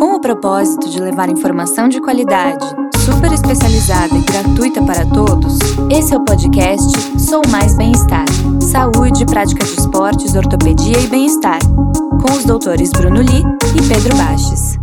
Com o propósito de levar informação de qualidade, super especializada e gratuita para todos, esse é o podcast Sou Mais Bem-Estar. Saúde, prática de esportes, ortopedia e bem-estar. Com os doutores Bruno Li e Pedro Baches.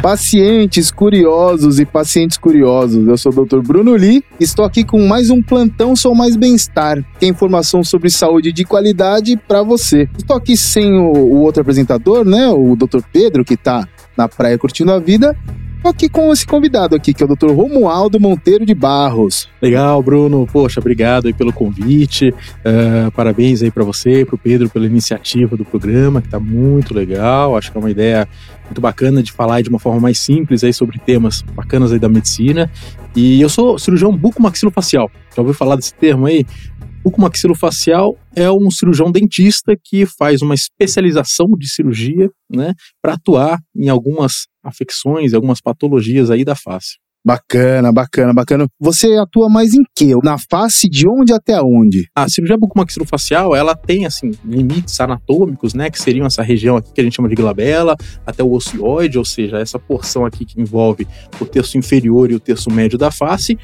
Pacientes curiosos e pacientes curiosos, eu sou o Dr. Bruno Li, estou aqui com mais um plantão Sou Mais Bem-Estar, que é informação sobre saúde de qualidade para você. Estou aqui sem o, o, outro apresentador, né, o Dr. Pedro, que está na praia curtindo a vida, Tô aqui com esse convidado aqui, que é o Dr. Romualdo Monteiro de Barros. Legal, Bruno. Poxa, obrigado aí pelo convite. Uh, parabéns aí para você para o Pedro pela iniciativa do programa, que tá muito legal. Acho que é uma ideia muito bacana de falar de uma forma mais simples aí sobre temas bacanas aí da medicina. E eu sou cirurgião bucomaxilofacial. Já ouviu falar desse termo aí? Bucomaxilofacial é um cirurgião dentista que faz uma especialização de cirurgia, né, para atuar em algumas afecções, algumas patologias aí da face. Bacana, bacana, bacana. Você atua mais em quê? Na face, de onde até onde? A cirurgia bucomaxilofacial, ela tem, assim, limites anatômicos, né, que seriam essa região aqui que a gente chama de glabela, até o ocioide, ou seja, essa porção aqui que envolve o terço inferior e o terço médio da face,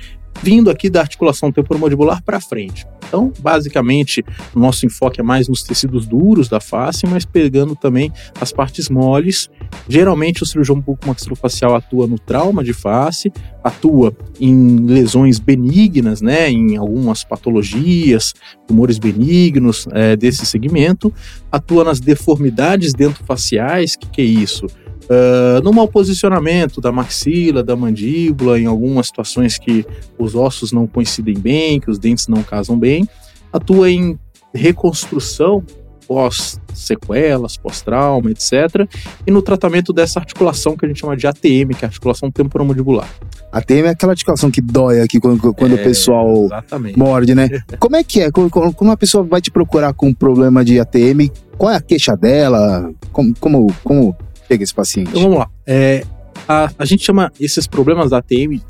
vindo aqui da articulação temporomandibular para frente. Então, basicamente, o nosso enfoque é mais nos tecidos duros da face, mas pegando também as partes moles. Geralmente, o cirurgião bucomaxilofacial atua no trauma de face, atua em lesões benignas, né, em algumas patologias, tumores benignos é, desse segmento, atua nas deformidades dentofaciais, o que, que é isso? Uh, no mau posicionamento da maxila, da mandíbula, em algumas situações que os ossos não coincidem bem, que os dentes não casam bem, atua em reconstrução pós-sequelas, pós-trauma, etc. E no tratamento dessa articulação que a gente chama de ATM, que é a articulação temporomandibular. ATM é aquela articulação que dói aqui quando, quando é, o pessoal exatamente. morde, né? Como é que é? Como, como uma pessoa vai te procurar com um problema de ATM? Qual é a queixa dela? Como, como, como chega esse paciente? Então vamos lá. É, a, a gente chama esses problemas da ATM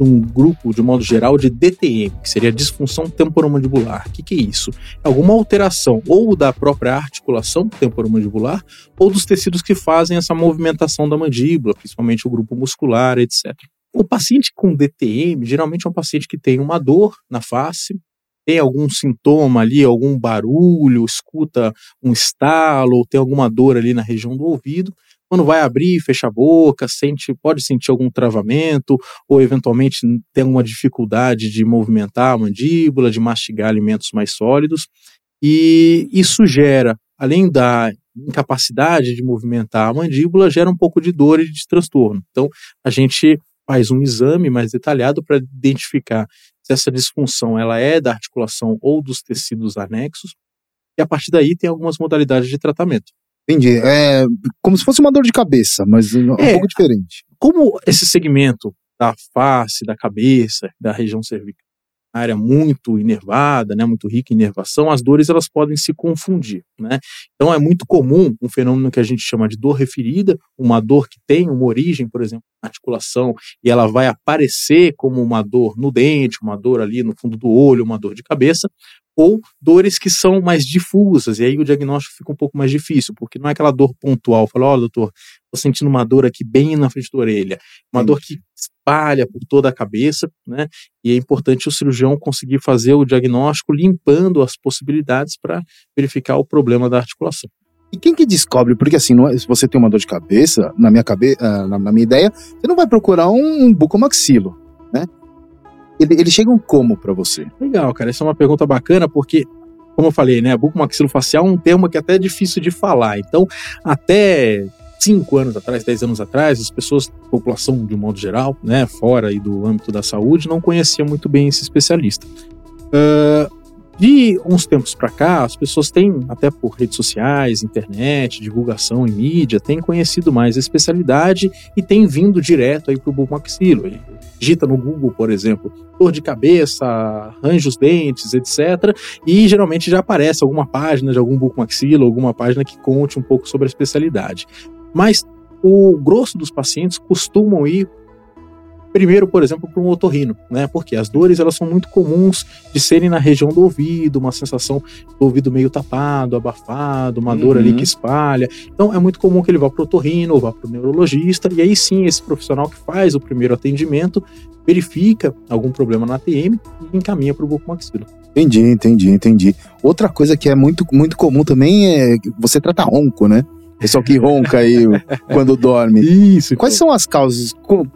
um grupo, de modo geral, de DTM, que seria disfunção temporomandibular. O que, que é isso? É alguma alteração ou da própria articulação temporomandibular ou dos tecidos que fazem essa movimentação da mandíbula, principalmente o grupo muscular, etc. O paciente com DTM geralmente é um paciente que tem uma dor na face, tem algum sintoma ali, algum barulho, escuta um estalo, ou tem alguma dor ali na região do ouvido, quando vai abrir, fecha a boca, sente, pode sentir algum travamento, ou eventualmente tem alguma dificuldade de movimentar a mandíbula, de mastigar alimentos mais sólidos. E isso gera, além da incapacidade de movimentar a mandíbula, gera um pouco de dor e de transtorno. Então, a gente faz um exame mais detalhado para identificar se essa disfunção ela é da articulação ou dos tecidos anexos, e a partir daí tem algumas modalidades de tratamento. Entendi. É como se fosse uma dor de cabeça, mas um é, pouco diferente. Como esse segmento da face, da cabeça, da região cervical, área muito inervada, né, muito rica em inervação, as dores elas podem se confundir, né? Então é muito comum um fenômeno que a gente chama de dor referida, uma dor que tem uma origem, por exemplo, na articulação, e ela vai aparecer como uma dor no dente, uma dor ali no fundo do olho, uma dor de cabeça, ou dores que são mais difusas, e aí o diagnóstico fica um pouco mais difícil, porque não é aquela dor pontual, fala, ó, oh, doutor, tô sentindo uma dor aqui bem na frente da orelha, uma Sim. dor que espalha por toda a cabeça, né, e é importante o cirurgião conseguir fazer o diagnóstico limpando as possibilidades para verificar o problema da articulação. E quem que descobre? Porque assim, é, se você tem uma dor de cabeça, na minha, cabe, uh, na, na, minha ideia, você não vai procurar um, um bucomaxilo, né? eles chegam como para você? Legal, cara. Essa é uma pergunta bacana porque como eu falei, né, bucomaxilofacial é um termo que é até é difícil de falar. Então, até cinco anos atrás, dez anos atrás, as pessoas, população de um modo geral, né, fora aí do âmbito da saúde, não conhecia muito bem esse especialista. Uh, de uns tempos para cá, as pessoas têm, até por redes sociais, internet, divulgação em mídia, têm conhecido mais a especialidade e têm vindo direto aí para o bucomaxilo. Digita no Google, por exemplo, dor de cabeça, arranja os dentes, etc. E geralmente já aparece alguma página de algum bucomaxilo, alguma página que conte um pouco sobre a especialidade. Mas o grosso dos pacientes costumam ir Primeiro, por exemplo, para um otorrino, né? Porque as dores elas são muito comuns de serem na região do ouvido, uma sensação do ouvido meio tapado, abafado, uma uhum. dor ali uhum. que espalha. Então é muito comum que ele vá para o otorrino ou vá para o neurologista, e aí sim esse profissional que faz o primeiro atendimento verifica algum problema na TM e encaminha para o bucomaxilo. Entendi, entendi, entendi. Outra coisa que é muito, muito comum também é você tratar ronco, né? Pessoal que ronca aí quando dorme. Isso. Quais são as causas?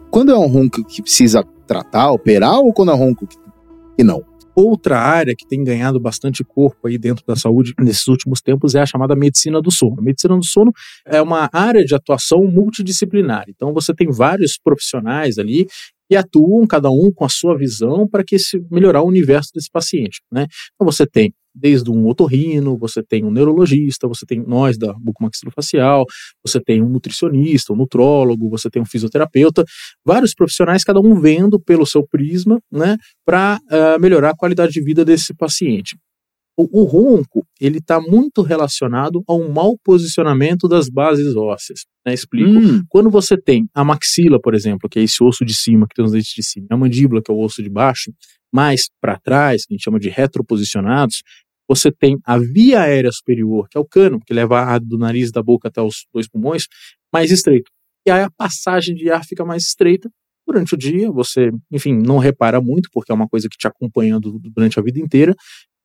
Quando é um ronco que precisa tratar, operar, ou quando é um ronco que não? Outra área que tem ganhado bastante corpo aí dentro da saúde nesses últimos tempos é a chamada medicina do sono. A medicina do sono é uma área de atuação multidisciplinar. Então você tem vários profissionais ali e atuam cada um com a sua visão para que se melhorar o universo desse paciente, né? Então você tem desde um otorrino, você tem um neurologista, você tem nós da bucomaxilofacial, você tem um nutricionista, um nutrólogo, você tem um fisioterapeuta, vários profissionais, cada um vendo pelo seu prisma, né, para uh, eh, melhorar a qualidade de vida desse paciente. O, o ronco, ele está muito relacionado a um mau posicionamento das bases ósseas. Né? Explico. Hum. Quando você tem a maxila, por exemplo, que é esse osso de cima, que tem os dentes de cima, a mandíbula, que é o osso de baixo, mais para trás, que a gente chama de retroposicionados, você tem a via aérea superior, que é o cano, que leva ar do nariz da boca até os dois pulmões, mais estreito. E aí a passagem de ar fica mais estreita. Durante o dia, você, enfim, não repara muito, porque é uma coisa que te acompanha durante a vida inteira.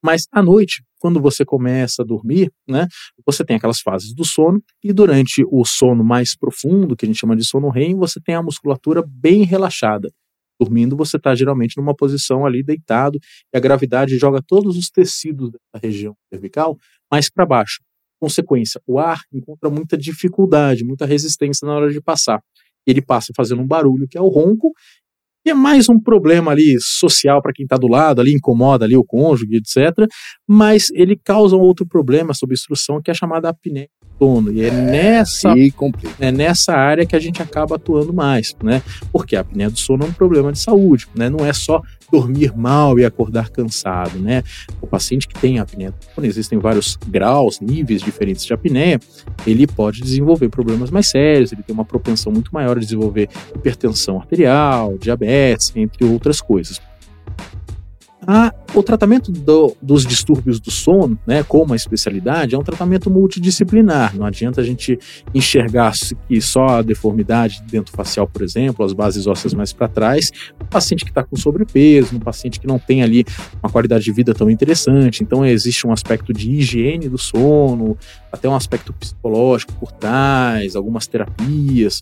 Mas à noite, quando você começa a dormir, né, você tem aquelas fases do sono, e durante o sono mais profundo, que a gente chama de sono REM, você tem a musculatura bem relaxada. Dormindo, você está geralmente numa posição ali deitado, e a gravidade joga todos os tecidos da região cervical mais para baixo. Consequência, o ar encontra muita dificuldade, muita resistência na hora de passar. Ele passa fazendo um barulho, que é o ronco, que é mais um problema ali social para quem está do lado, ali incomoda ali o cônjuge, etc. Mas ele causa um outro problema, essa obstrução, que é chamada apneia sono. E é, é nessa, é nessa área que a gente acaba atuando mais, né? Porque a apneia do sono é um problema de saúde, né? Não é só dormir mal e acordar cansado, né? O paciente que tem apneia do sono, existem vários graus, níveis diferentes de apneia, ele pode desenvolver problemas mais sérios, ele tem uma propensão muito maior a desenvolver hipertensão arterial, diabetes, entre outras coisas. A, o tratamento do, dos distúrbios do sono, né, como a especialidade, é um tratamento multidisciplinar. Não adianta a gente enxergar que só a deformidade dentro facial, por exemplo, as bases ósseas mais para trás, no paciente que está com sobrepeso, no paciente que não tem ali uma qualidade de vida tão interessante. Então, existe um aspecto de higiene do sono, até um aspecto psicológico por trás, algumas terapias.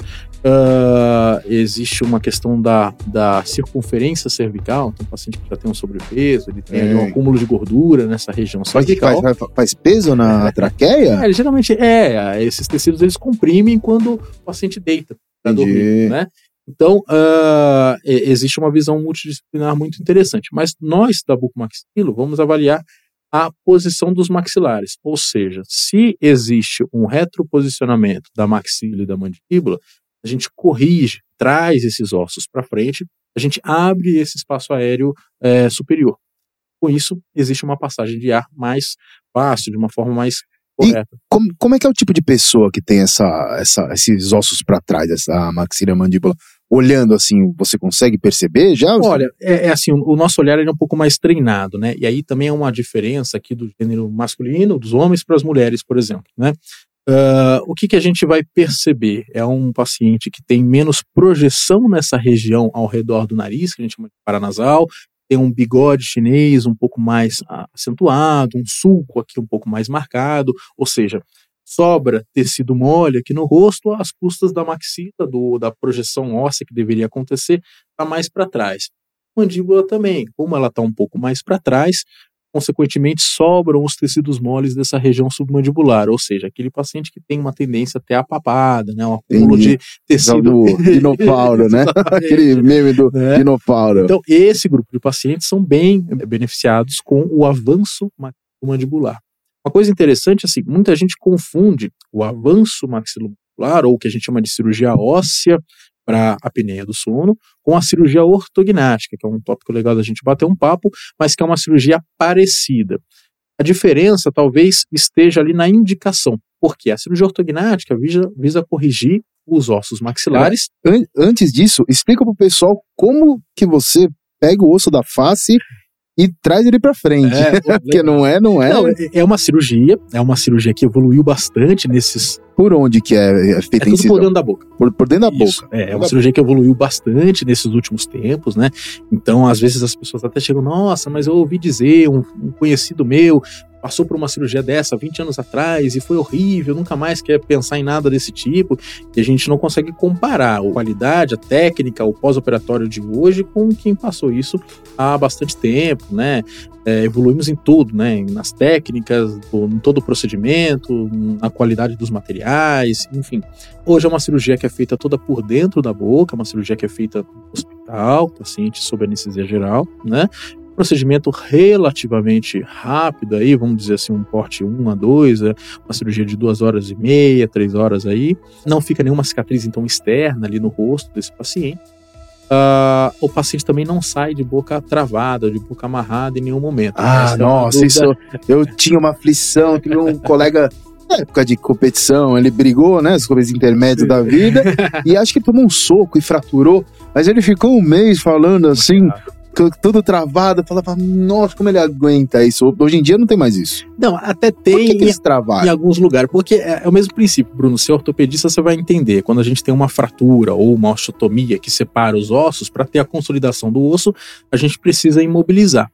Uh, existe uma questão da, da circunferência cervical, então, o paciente que já tem um sobrepeso, ele tem é. um acúmulo de gordura nessa região cervical. Faz, faz, faz peso na é. traqueia? É, geralmente é, esses tecidos eles comprimem quando o paciente deita para dormir, né? Então, uh, existe uma visão multidisciplinar muito interessante. Mas nós, da bucomaxilo, vamos avaliar a posição dos maxilares. Ou seja, se existe um retroposicionamento da maxila e da mandíbula, a gente corrige, traz esses ossos para frente, a gente abre esse espaço aéreo é, superior. Com isso, existe uma passagem de ar mais fácil, de uma forma mais correta. E como, como é que é o tipo de pessoa que tem essa, essa, esses ossos para trás, essa maxila mandíbula? Olhando assim, você consegue perceber já? Olha, é, é assim, o, o, nosso olhar é um pouco mais treinado, né? E aí também é uma diferença aqui do gênero masculino, dos homens para as mulheres, por exemplo, né? Uh, o que, que a gente vai perceber? É um paciente que tem menos projeção nessa região ao redor do nariz, que a gente chama de paranasal, tem um bigode chinês um pouco mais acentuado, um sulco aqui um pouco mais marcado, ou seja, sobra tecido mole aqui no rosto às custas da maxila, do, da projeção óssea que deveria acontecer, está mais para trás. Mandíbula também, como ela está um pouco mais para trás, consequentemente sobram os tecidos moles dessa região submandibular, ou seja, aquele paciente que tem uma tendência até a papada, né, um acúmulo de tecido do dinofauro, né? aquele meme do é. dinofauro. Então, esse grupo de pacientes são bem beneficiados com o avanço mandibular. Uma coisa interessante, assim, muita gente confunde o avanço maxilomandibular, ou o que a gente chama de cirurgia óssea, para a apneia do sono, com a cirurgia ortognática, que é um tópico legal da gente bater um papo, mas que é uma cirurgia parecida. A diferença talvez esteja ali na indicação, porque a cirurgia ortognática visa, visa corrigir os ossos maxilares. An antes disso, explica pro pessoal como que você pega o osso da face e traz ele para frente. É, Porque não é, não é. Não, é uma cirurgia, é uma cirurgia que evoluiu bastante nesses. Por onde que é, é feita é tudo por dentro da boca. Por, por dentro da Isso, boca. É, é uma cirurgia que evoluiu bastante nesses últimos tempos, né? Então, às vezes as pessoas até chegam, nossa, mas eu ouvi dizer, um, um conhecido meu passou por uma cirurgia dessa 20 anos atrás e foi horrível, nunca mais quer pensar em nada desse tipo, e a gente não consegue comparar a qualidade, a técnica, o pós-operatório de hoje com quem passou isso há bastante tempo, né? É, evoluímos em tudo, né? Nas técnicas, em todo o procedimento, na qualidade dos materiais, enfim. Hoje é uma cirurgia que é feita toda por dentro da boca, uma cirurgia que é feita no hospital, paciente sob anestesia geral, né? Procedimento relativamente rápido aí, vamos dizer assim, um porte 1 a 2, é uma cirurgia de duas horas e meia, três horas aí. Não fica nenhuma cicatriz, então, externa ali no rosto desse paciente. Uh, o paciente também não sai de boca travada, de boca amarrada em nenhum momento. Ah, é nossa, isso eu tinha uma aflição, tive um colega na época de competição, ele brigou, né, as coisas intermédias da vida, e acho que tomou um soco e fraturou, mas ele ficou um mês falando assim, tudo travado. Eu falava, nossa, como ele aguenta isso? Hoje em dia não tem mais isso. Não, até tem Por que que em, em, alguns lugares. Porque é, é, o mesmo princípio, Bruno. Se é ortopedista, você vai entender. Quando a gente tem uma fratura ou uma osteotomia que separa os ossos, para ter a consolidação do osso, a gente precisa imobilizar.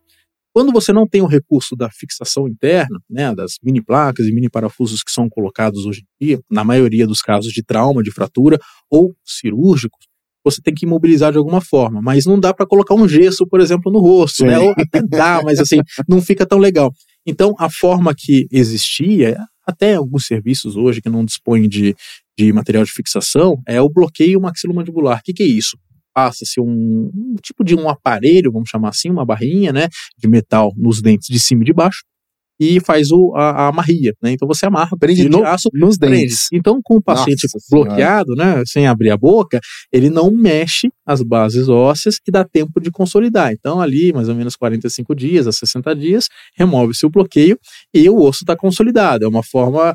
Quando você não tem o recurso da fixação interna, né, das mini placas e mini parafusos que são colocados hoje em dia, na maioria dos casos de trauma, de fratura ou cirúrgicos, você tem que imobilizar de alguma forma, mas não dá para colocar um gesso, por exemplo, no rosto, né? Sim. né? Ou até dá, mas assim, não fica tão legal. Então, a forma que existia, até alguns serviços hoje que não dispõem de, de material de fixação, é o bloqueio maxilomandibular. O que, que é isso? Passa-se um, um, tipo de um aparelho, vamos chamar assim, uma barrinha, né, de metal nos dentes de cima e de baixo, e faz o, a, a amarria, né? Então você amarra, prende no, aço, nos prende. dentes. Então, com o paciente Nossa bloqueado, né, sem abrir a boca, ele não mexe as bases ósseas e dá tempo de consolidar. Então, ali, mais ou menos 45 dias a 60 dias, remove-se o bloqueio e o osso está consolidado. É uma forma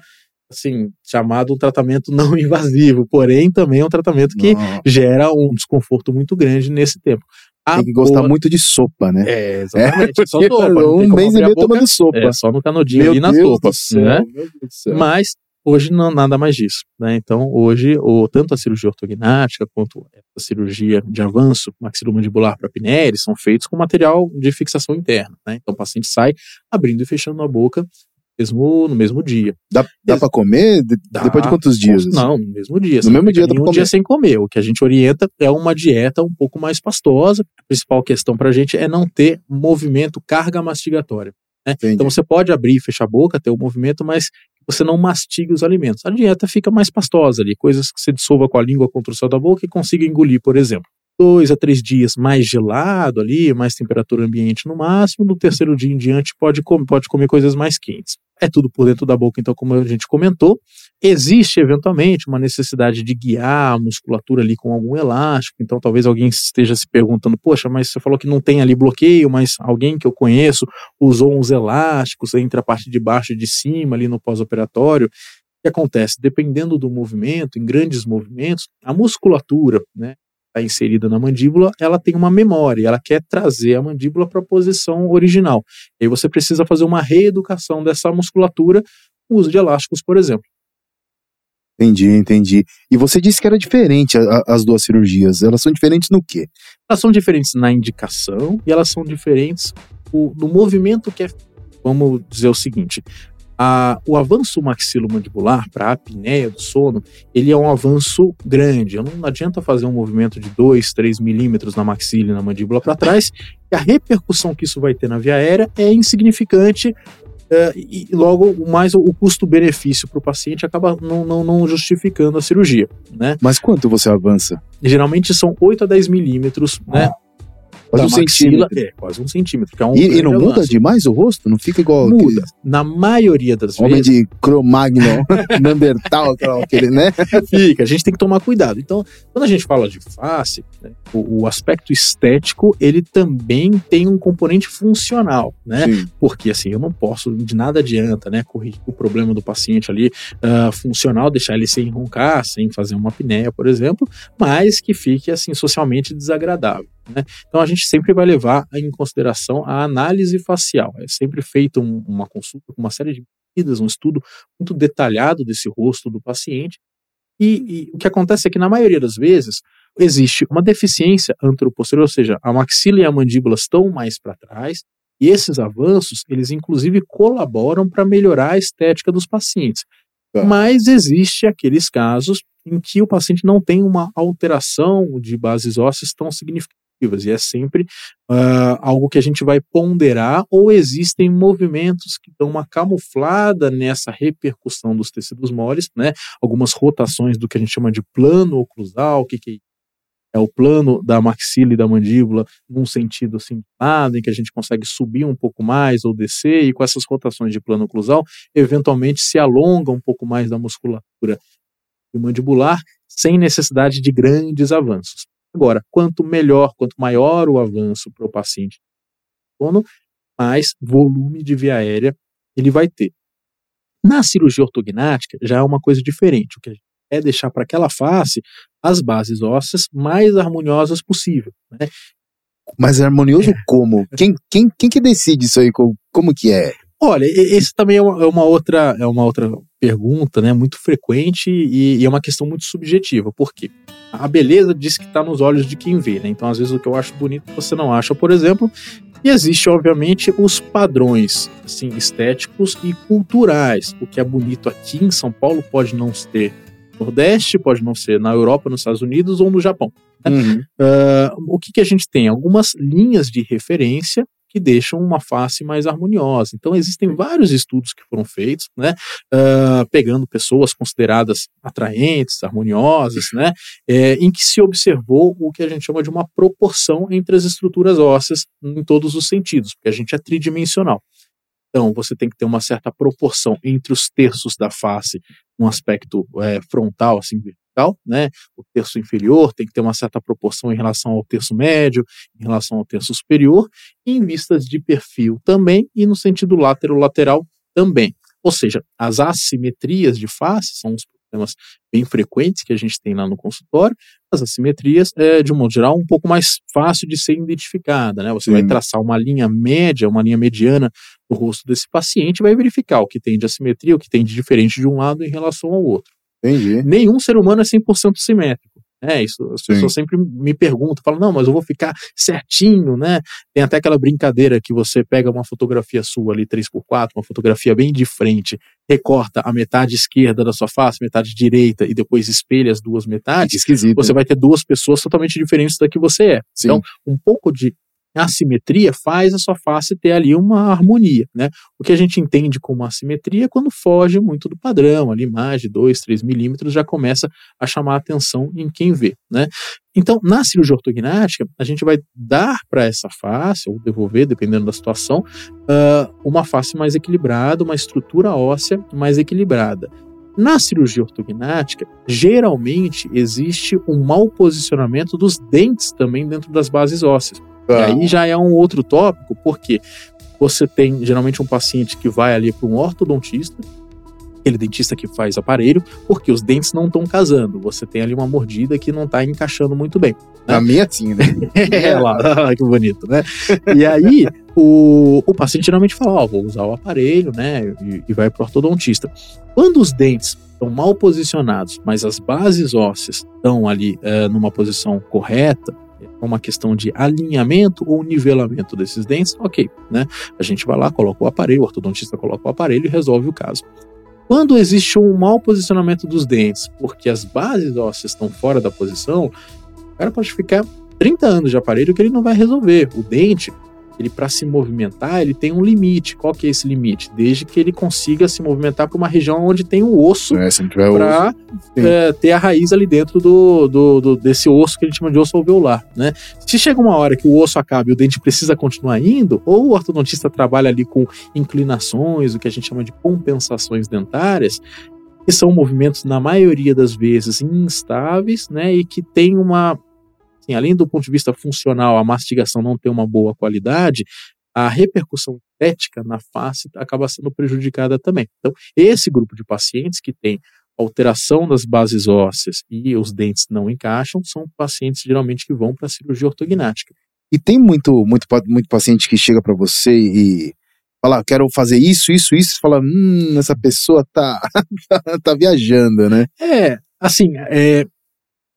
assim, chamado um tratamento não invasivo, porém também é um tratamento que não. gera um desconforto muito grande nesse tempo tem que gostar muito de sopa, né? É, exatamente. É, só sopa. um mês e meio tomando sopa. É, só no canudinho meu ali na Deus sopa. Céu, né? Mas hoje não nada mais disso, né? Então hoje o, tanto a cirurgia ortognática quanto a cirurgia de avanço maxilomandibular para pinéris são feitos com material de fixação interna, né? Então o paciente sai abrindo e fechando a boca mesmo, no mesmo dia. Dá, dá para comer dá, depois de quantos dias? Não, no mesmo dia. No mesmo dia dá pra comer. dia sem comer. O que a gente orienta é uma dieta um pouco mais pastosa. A principal questão para a gente é não ter movimento, carga mastigatória. Né? Então você pode abrir e fechar a boca, ter o movimento, mas você não mastiga os alimentos. A dieta fica mais pastosa ali, coisas que você dissolva com a língua contra o céu da boca e consiga engolir, por exemplo dois a três dias mais gelado ali, mais temperatura ambiente no máximo, no terceiro dia em diante pode, com, pode comer coisas mais quentes. É tudo por dentro da boca, então, como a gente comentou. Existe, eventualmente, uma necessidade de guiar a musculatura ali com algum elástico. Então, talvez alguém esteja se perguntando: poxa, mas você falou que não tem ali bloqueio, mas alguém que eu conheço usou uns elásticos entre a parte de baixo e de cima, ali no pós-operatório. O que acontece? Dependendo do movimento, em grandes movimentos, a musculatura, né, está inserida na mandíbula, ela tem uma memória, ela quer trazer a mandíbula para a posição original. E aí você precisa fazer uma reeducação dessa musculatura com uso de elásticos, por exemplo. Entendi, entendi. E você disse que era diferente a, as duas cirurgias. Elas são diferentes no quê? Elas são diferentes na indicação e elas são diferentes o, no movimento que é. Vamos dizer o seguinte: a, o avanço maxilomandibular para a apneia do sono, ele é um avanço grande. Não adianta fazer um movimento de 2, 3 milímetros na maxila e na mandíbula para trás, e a repercussão que isso vai ter na via aérea é insignificante é, e logo mais o custo-benefício para o paciente acaba não, não, não, justificando a cirurgia, né? Mas quanto você avança? Geralmente são 8 a 10 milímetros, né? Quase da um maxila, centímetro. é quase um centímetro. É um E, e não muda demais o rosto? Não fica igual Muda. Na maioria das homem vezes de Cro-Magnon, Neandertal, aquele, né? fica, a gente tem que tomar cuidado. Então, quando a gente fala de face, né, o, o aspecto estético, ele também tem um componente funcional, né? Sim. Porque assim, eu não posso, de nada adianta, né, corrigir o problema do paciente ali ah, funcional, deixar ele sem roncar, sem fazer uma apneia, por exemplo, mas que fique assim socialmente desagradável. Né? Então a gente sempre vai levar em consideração a análise facial. É sempre feita um- uma consulta com uma série de medidas, um estudo muito detalhado desse rosto do paciente. E, e o que acontece é que na maioria das vezes existe uma deficiência anteroposterior, ou seja, a maxila e a mandíbula estão mais para trás, e esses avanços, eles inclusive colaboram para melhorar a estética dos pacientes. Tá. Mas existe aqueles casos em que o paciente não tem uma alteração de bases ósseas tão significativas, e é sempre ah, algo que a gente vai ponderar, ou existem movimentos que dão uma camuflada nessa repercussão dos tecidos moles, né? Algumas rotações do que a gente chama de plano oclusal, o que, que é o plano da maxila e da mandíbula num sentido assim lado, em que a gente consegue subir um pouco mais ou descer, e com essas rotações de plano oclusal, eventualmente se alonga um pouco mais da musculatura mandibular, sem necessidade de grandes avanços. Agora, quanto melhor, quanto maior o avanço para o paciente mais volume de via aérea ele vai ter. Na cirurgia ortognática já é uma coisa diferente. O que a gente é deixar para aquela face as bases ósseas mais harmoniosas possível. Né? Mas é harmonioso como? Quem, quem, quem que decide isso aí? Como, como que é? Olha, esse também é uma, é uma outra é uma outra pergunta, né, muito frequente e, e é uma questão muito subjetiva. Por quê? A beleza diz que está nos olhos de quem vê, né? Então, às vezes o que eu acho bonito você não acha, por exemplo. E existe, obviamente, os padrões assim, estéticos e culturais. O que é bonito aqui em São Paulo pode não ser Nordeste, pode não ser na Europa, nos Estados Unidos ou no Japão. Uhum. Ah, o que, que a gente tem? Algumas linhas de referência que deixam uma face mais harmoniosa. Então, existem vários estudos que foram feitos, né, ah, pegando pessoas consideradas atraentes, harmoniosas, né, é, em que se observou o que a gente chama de uma proporção entre as estruturas ósseas em todos os sentidos, porque a gente é tridimensional. Então, você tem que ter uma certa proporção entre os terços da face, um aspecto é, frontal, assim, vertical, né? O terço inferior tem que ter uma certa proporção em relação ao terço médio, em relação ao terço superior, em vistas de perfil também, e no sentido lateral-lateral também. Ou seja, as assimetrias de face são os problemas bem frequentes que a gente tem lá no consultório. As assimetrias, é, de um modo geral, um pouco mais fácil de ser identificada, né? Você vai Sim. traçar uma linha média, uma linha mediana no rosto desse paciente e vai verificar o que tem de assimetria, o que tem de diferente de um lado em relação ao outro Entendi. nenhum ser humano é 100% simétrico. É, isso, as Sim. pessoas sempre me perguntam, falam, não, mas eu vou ficar certinho, né? Tem até aquela brincadeira que você pega uma fotografia sua ali, 3x4, uma fotografia bem de frente, recorta a metade esquerda da sua face, metade direita, e depois espelha as duas metades, esquisito. você vai ter duas pessoas totalmente diferentes da que você é. Sim. Então, um pouco de assimetria faz a sua face ter ali uma harmonia, né? O que a gente entende como assimetria é quando foge muito do padrão, ali mais de 2, 3 milímetros já começa a chamar a atenção em quem vê, né? Então, na cirurgia ortognática, a gente vai dar para essa face, ou devolver, dependendo da situação, ah, uma face mais equilibrada, uma estrutura óssea mais equilibrada. Na cirurgia ortognática, geralmente existe um mau posicionamento dos dentes também dentro das bases ósseas. E Tá. aí já é um outro tópico, porque você tem geralmente um paciente que vai ali para um ortodontista, aquele dentista que faz aparelho, porque os dentes não estão casando. Você tem ali uma mordida que não está encaixando muito bem. Na minha, sim, né? É lá, que bonito, né? E aí, o, o paciente geralmente fala: Ó, vou usar o aparelho, né? E, e vai para o ortodontista. Quando os dentes estão mal posicionados, mas as bases ósseas estão ali eh, numa posição correta, é uma questão de alinhamento ou nivelamento desses dentes, ok, né? A gente vai lá, coloca o aparelho, o ortodontista coloca o aparelho e resolve o caso. Quando existe um mau posicionamento dos dentes, porque as bases ósseas estão fora da posição, o cara pode ficar 30 anos de aparelho que ele não vai resolver. O dente, ele para se movimentar, ele tem um limite. Qual que é esse limite? Desde que ele consiga se movimentar para uma região onde tem o osso É, para Sim. ter a raiz ali dentro do, do, do- desse osso que a gente chama de osso alveolar, né? Se chega uma hora que o osso acaba e o dente precisa continuar indo, ou o ortodontista trabalha ali com inclinações, o que a gente chama de compensações dentárias, que são movimentos na maioria das vezes instáveis, né? E que tem uma assim, além do ponto de vista funcional, a mastigação não ter uma boa qualidade, a repercussão estética na face acaba sendo prejudicada também. Então, esse grupo de pacientes que tem alteração das bases ósseas e os dentes não encaixam são pacientes geralmente que vão para a cirurgia ortognática. E tem muito, muito, muito paciente que chega pra você e fala, quero fazer isso, isso, isso, e fala, hum, essa pessoa tá, tá viajando, né? É, assim, é,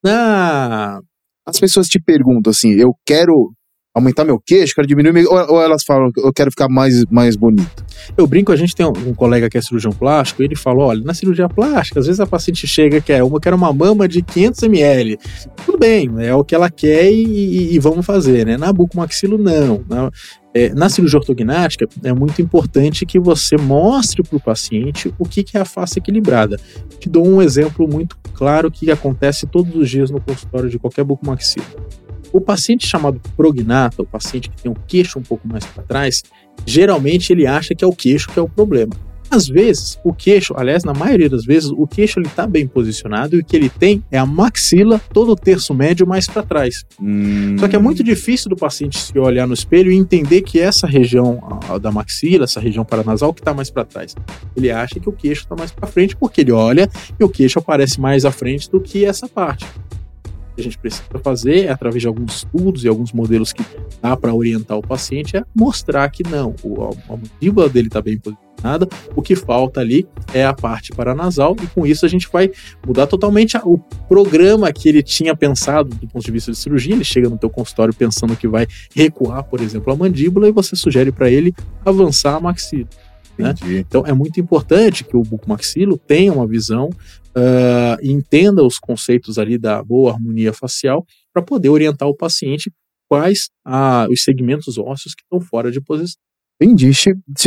na As pessoas te perguntam assim, eu quero aumentar meu queixo, quero diminuir meu... Ou, ou elas falam, eu quero ficar mais, mais bonito. Eu brinco, a gente tem um, colega que é cirurgião plástico, ele falou, olha, na cirurgia plástica, às vezes a paciente chega e quer uma, quer uma mama de 500 ml. Tudo bem, é o que ela quer e, e- e vamos fazer, né? Na bucomaxilo, não. Na, é, na cirurgia ortognática, é muito importante que você mostre para o paciente o que, que é a face equilibrada. Te dou um exemplo muito claro que acontece todos os dias no consultório de qualquer bucomaxilo. O paciente chamado prognata, o paciente que tem o queixo um pouco mais para trás, geralmente ele acha que é o queixo que é o problema. Às vezes, o queixo, aliás, na maioria das vezes, o queixo ele está bem posicionado e o que ele tem é a maxila, todo o terço médio mais para trás. Só que é muito difícil do paciente se olhar no espelho e entender que essa região da maxila, essa região paranasal, que está mais para trás. Ele acha que o queixo está mais para frente porque ele olha e o queixo aparece mais à frente do que essa parte. Que a gente precisa fazer, é, através de alguns estudos e alguns modelos que dá para orientar o paciente, é mostrar que não, o- a, a mandíbula dele está bem posicionada, o que falta ali é a parte paranasal, e com isso a gente vai mudar totalmente o programa que ele tinha pensado do ponto de vista de cirurgia. Ele chega no teu consultório pensando que vai recuar, por exemplo, a mandíbula, e você sugere para ele avançar a maxila. né? Então é muito importante que o bucomaxilo tenha uma visão e entenda os conceitos ali da boa harmonia facial para poder orientar o paciente quais ah, os segmentos ósseos que estão fora de posição. Entendi.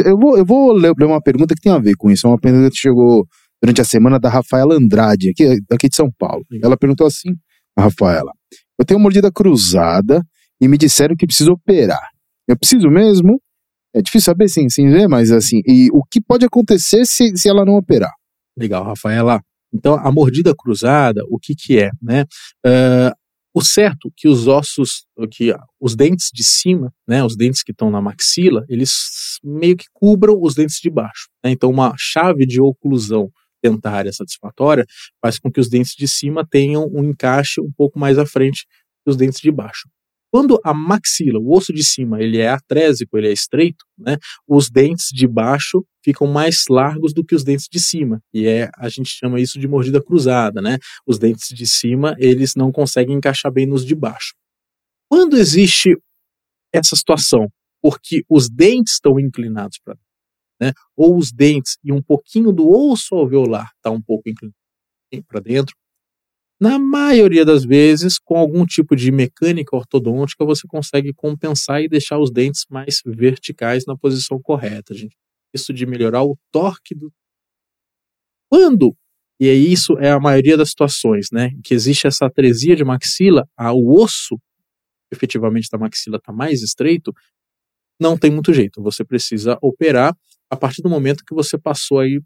Eu vou, eu vou ler ler uma pergunta que tem a ver com isso. É uma pergunta que chegou durante a semana da Rafaela Andrade, aqui, aqui de São Paulo. Ela perguntou assim, a Rafaela, eu tenho mordida cruzada e me disseram que preciso operar. Eu preciso mesmo? É difícil saber sim, sim, né? Mas assim, e o que pode acontecer se, se ela não operar? Legal, Rafaela. Então, a mordida cruzada, o que que é, né? Ah, o certo que os ossos, que os dentes de cima, né, os dentes que estão na maxila, eles meio que cubram os dentes de baixo. né? Então, uma chave de oclusão dentária satisfatória faz com que os dentes de cima tenham um encaixe um pouco mais à frente dos dentes de baixo. Quando a maxila, o osso de cima, ele é atrésico, ele é estreito, né, os dentes de baixo ficam mais largos do que os dentes de cima. E é, a gente chama isso de mordida cruzada, né? Os dentes de cima, eles não conseguem encaixar bem nos de baixo. Quando existe essa situação, porque os dentes estão inclinados para né? Ou os dentes e um pouquinho do osso alveolar está um pouco inclinado para dentro. Na maioria das vezes, com algum tipo de mecânica ortodôntica, você consegue compensar e deixar os dentes mais verticais na posição correta, gente. Isso de melhorar o torque do. Quando, e isso é a maioria das situações, né, que existe essa atresia de maxila, o osso efetivamente da maxila está mais estreito, não tem muito jeito. Você precisa operar a partir do momento que você passou aí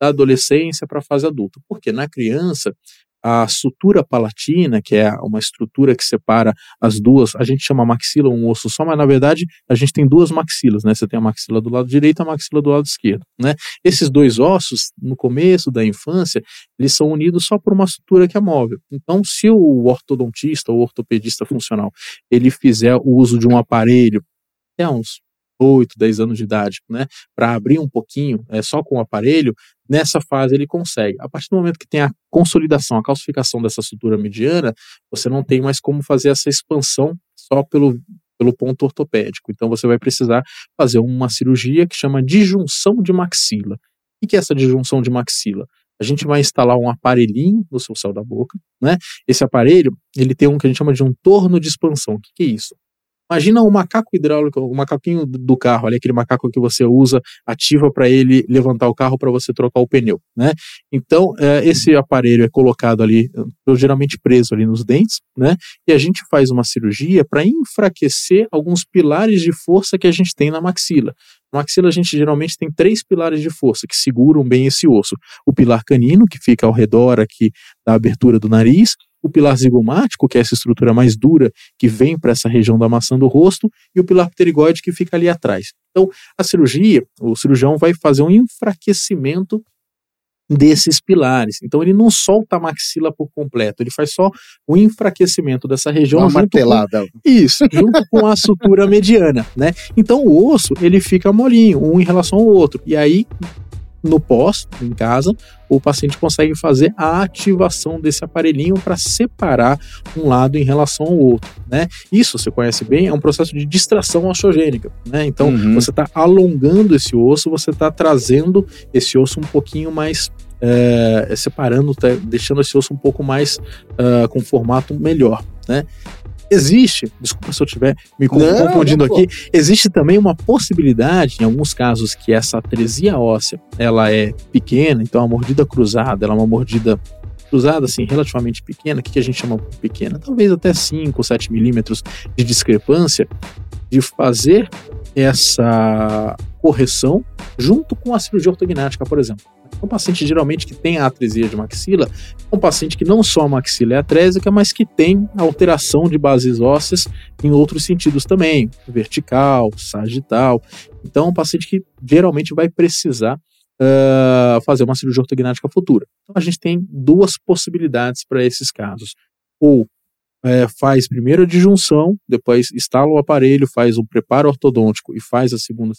da adolescência para a fase adulta. Porque na criança, a sutura palatina, que é uma estrutura que separa as duas, a gente chama maxila um osso só, mas na verdade a gente tem duas maxilas, né? Você tem a maxila do lado direito e a maxila do lado esquerdo, né? Esses dois ossos, no começo da infância, eles são unidos só por uma sutura que é móvel. Então, se o ortodontista ou ortopedista funcional, ele fizer o uso de um aparelho até uns 8, 10 anos de idade, né, para abrir um pouquinho, é, só com o aparelho, nessa fase ele consegue. A partir do momento que tem a consolidação, a calcificação dessa sutura mediana, você não tem mais como fazer essa expansão só pelo, pelo ponto ortopédico. Então você vai precisar fazer uma cirurgia que chama disjunção de maxila. O que é essa disjunção de maxila? A gente vai instalar um aparelhinho no seu céu da boca, né? Esse aparelho, ele tem um que a gente chama de um torno de expansão. O que é isso? Imagina um macaco hidráulico, o um macaquinho do carro, ali, aquele macaco que você usa, ativa para ele levantar o carro para você trocar o pneu, né? Então, é, esse aparelho é colocado ali, geralmente preso ali nos dentes, né? E a gente faz uma cirurgia para enfraquecer alguns pilares de força que a gente tem na maxila. Na maxila a gente geralmente tem três pilares de força que seguram bem esse osso. O pilar canino, que fica ao redor aqui da abertura do nariz, o pilar zigomático, que é essa estrutura mais dura que vem para essa região da maçã do rosto, e o pilar pterigoide que fica ali atrás. Então, a cirurgia, o cirurgião vai fazer um enfraquecimento desses pilares. Então ele não solta a maxila por completo, ele faz só o enfraquecimento dessa região Uma martelada. Com, isso, junto com a sutura mediana, né? Então o osso, ele fica molinho, um em relação ao outro. E aí no pós, em casa, o paciente consegue fazer a ativação desse aparelhinho para separar um lado em relação ao outro, né? Isso, você conhece bem, é um processo de distração osteogênica, né? Então, uhum. você está alongando esse osso, você está trazendo esse osso um pouquinho mais é, separando, tá, deixando esse osso um pouco mais uh, com formato melhor, né? Existe, desculpa se eu estiver me confundindo não, aqui, existe também uma possibilidade, em alguns casos, que essa atresia óssea ela é pequena, então a mordida cruzada ela é uma mordida cruzada, assim, relativamente pequena, o que a gente chama pequena? Talvez até 5 ou 7 milímetros de discrepância, de fazer essa correção junto com a cirurgia ortognática, por exemplo. Um paciente geralmente que tem a atresia de maxila é um paciente que não só a maxila é atrésica, mas que tem alteração de bases ósseas em outros sentidos também, vertical, sagital. Então, é um paciente que geralmente vai precisar uh, fazer uma cirurgia ortognática futura. Então, a gente tem duas possibilidades para esses casos. Ou é, faz primeiro a disjunção, depois instala o aparelho, faz o preparo ortodôntico e faz a segunda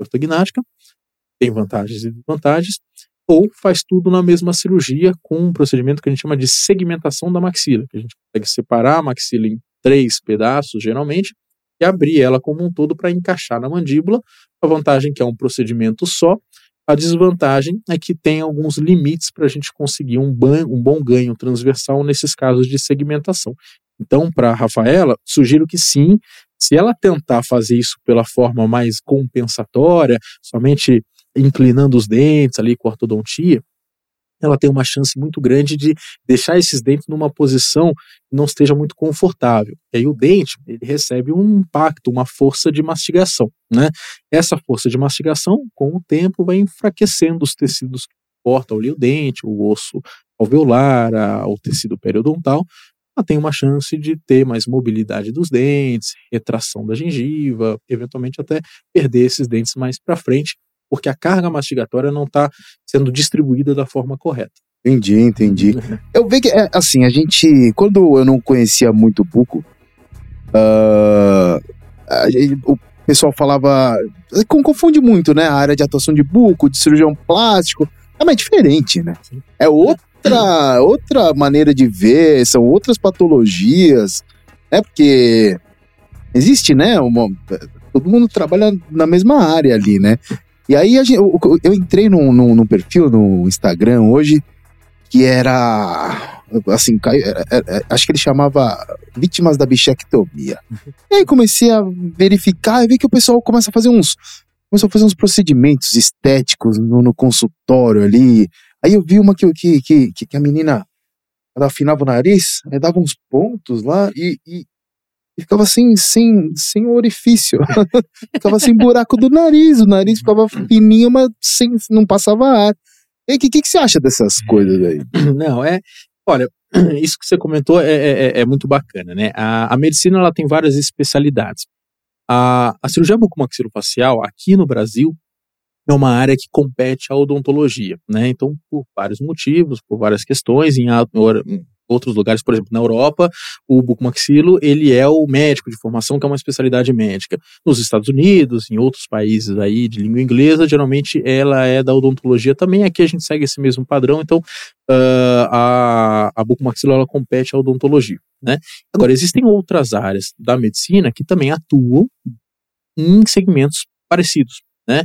ortognática, tem vantagens e desvantagens, ou faz tudo na mesma cirurgia com um procedimento que a gente chama de segmentação da maxila, que a gente consegue separar a maxila em três pedaços, geralmente, e abrir ela como um todo para encaixar na mandíbula. A vantagem é que é um procedimento só, a desvantagem é que tem alguns limites para a gente conseguir um, um bom ganho transversal nesses casos de segmentação. Então, para a Rafaela, sugiro que sim, se ela tentar fazer isso pela forma mais compensatória, somente inclinando os dentes ali com ortodontia, ela tem uma chance muito grande de deixar esses dentes numa posição que não esteja muito confortável. E aí o dente, ele recebe um impacto, uma força de mastigação, né? Essa força de mastigação, com o tempo, vai enfraquecendo os tecidos que cortam ali o dente, o osso alveolar, a, o tecido periodontal, ela tem uma chance de ter mais mobilidade dos dentes, retração da gengiva, eventualmente até perder esses dentes mais para frente, porque a carga mastigatória não está sendo distribuída da forma correta. Entendi, entendi. Eu vejo que, é, assim, a gente, quando eu não conhecia muito Buco, uh, gente, o pessoal falava, confunde muito, né, a área de atuação de Buco, de cirurgião plástico, é mais diferente, né? É outra, outra maneira de ver, são outras patologias, né, porque existe, né, uma, todo mundo trabalha na mesma área ali, né? E aí gente, eu, eu, entrei num, num, num, perfil no Instagram hoje que era. Assim, acho que ele chamava Vítimas da Bichectomia. Uhum. E aí comecei a verificar e vi que o pessoal começa a fazer uns. Começou a fazer uns procedimentos estéticos no, no consultório ali. Aí eu vi uma que, que, que, que a menina ela afinava o nariz, aí dava uns pontos lá e, e, e ficava sem, sem, sem orifício. ficava sem buraco do nariz. O nariz ficava fininho, mas sem, não passava ar. E o que, que, que você acha dessas coisas aí? Não, é. Olha, isso que você comentou é, é, é, é muito bacana, né? A, a, medicina ela tem várias especialidades. A, a cirurgia bucomaxilofacial, aqui no Brasil, é uma área que compete à odontologia, né? Então, por vários motivos, por várias questões, em, outros lugares, por exemplo, na Europa, o bucomaxilo, ele é o médico de formação, que é uma especialidade médica. Nos Estados Unidos, em outros países aí de língua inglesa, geralmente ela é da odontologia também. Aqui a gente segue esse mesmo padrão, então uh, a, a bucomaxilo, ela compete à odontologia, né? Agora, existem outras áreas da medicina que também atuam em segmentos parecidos, né?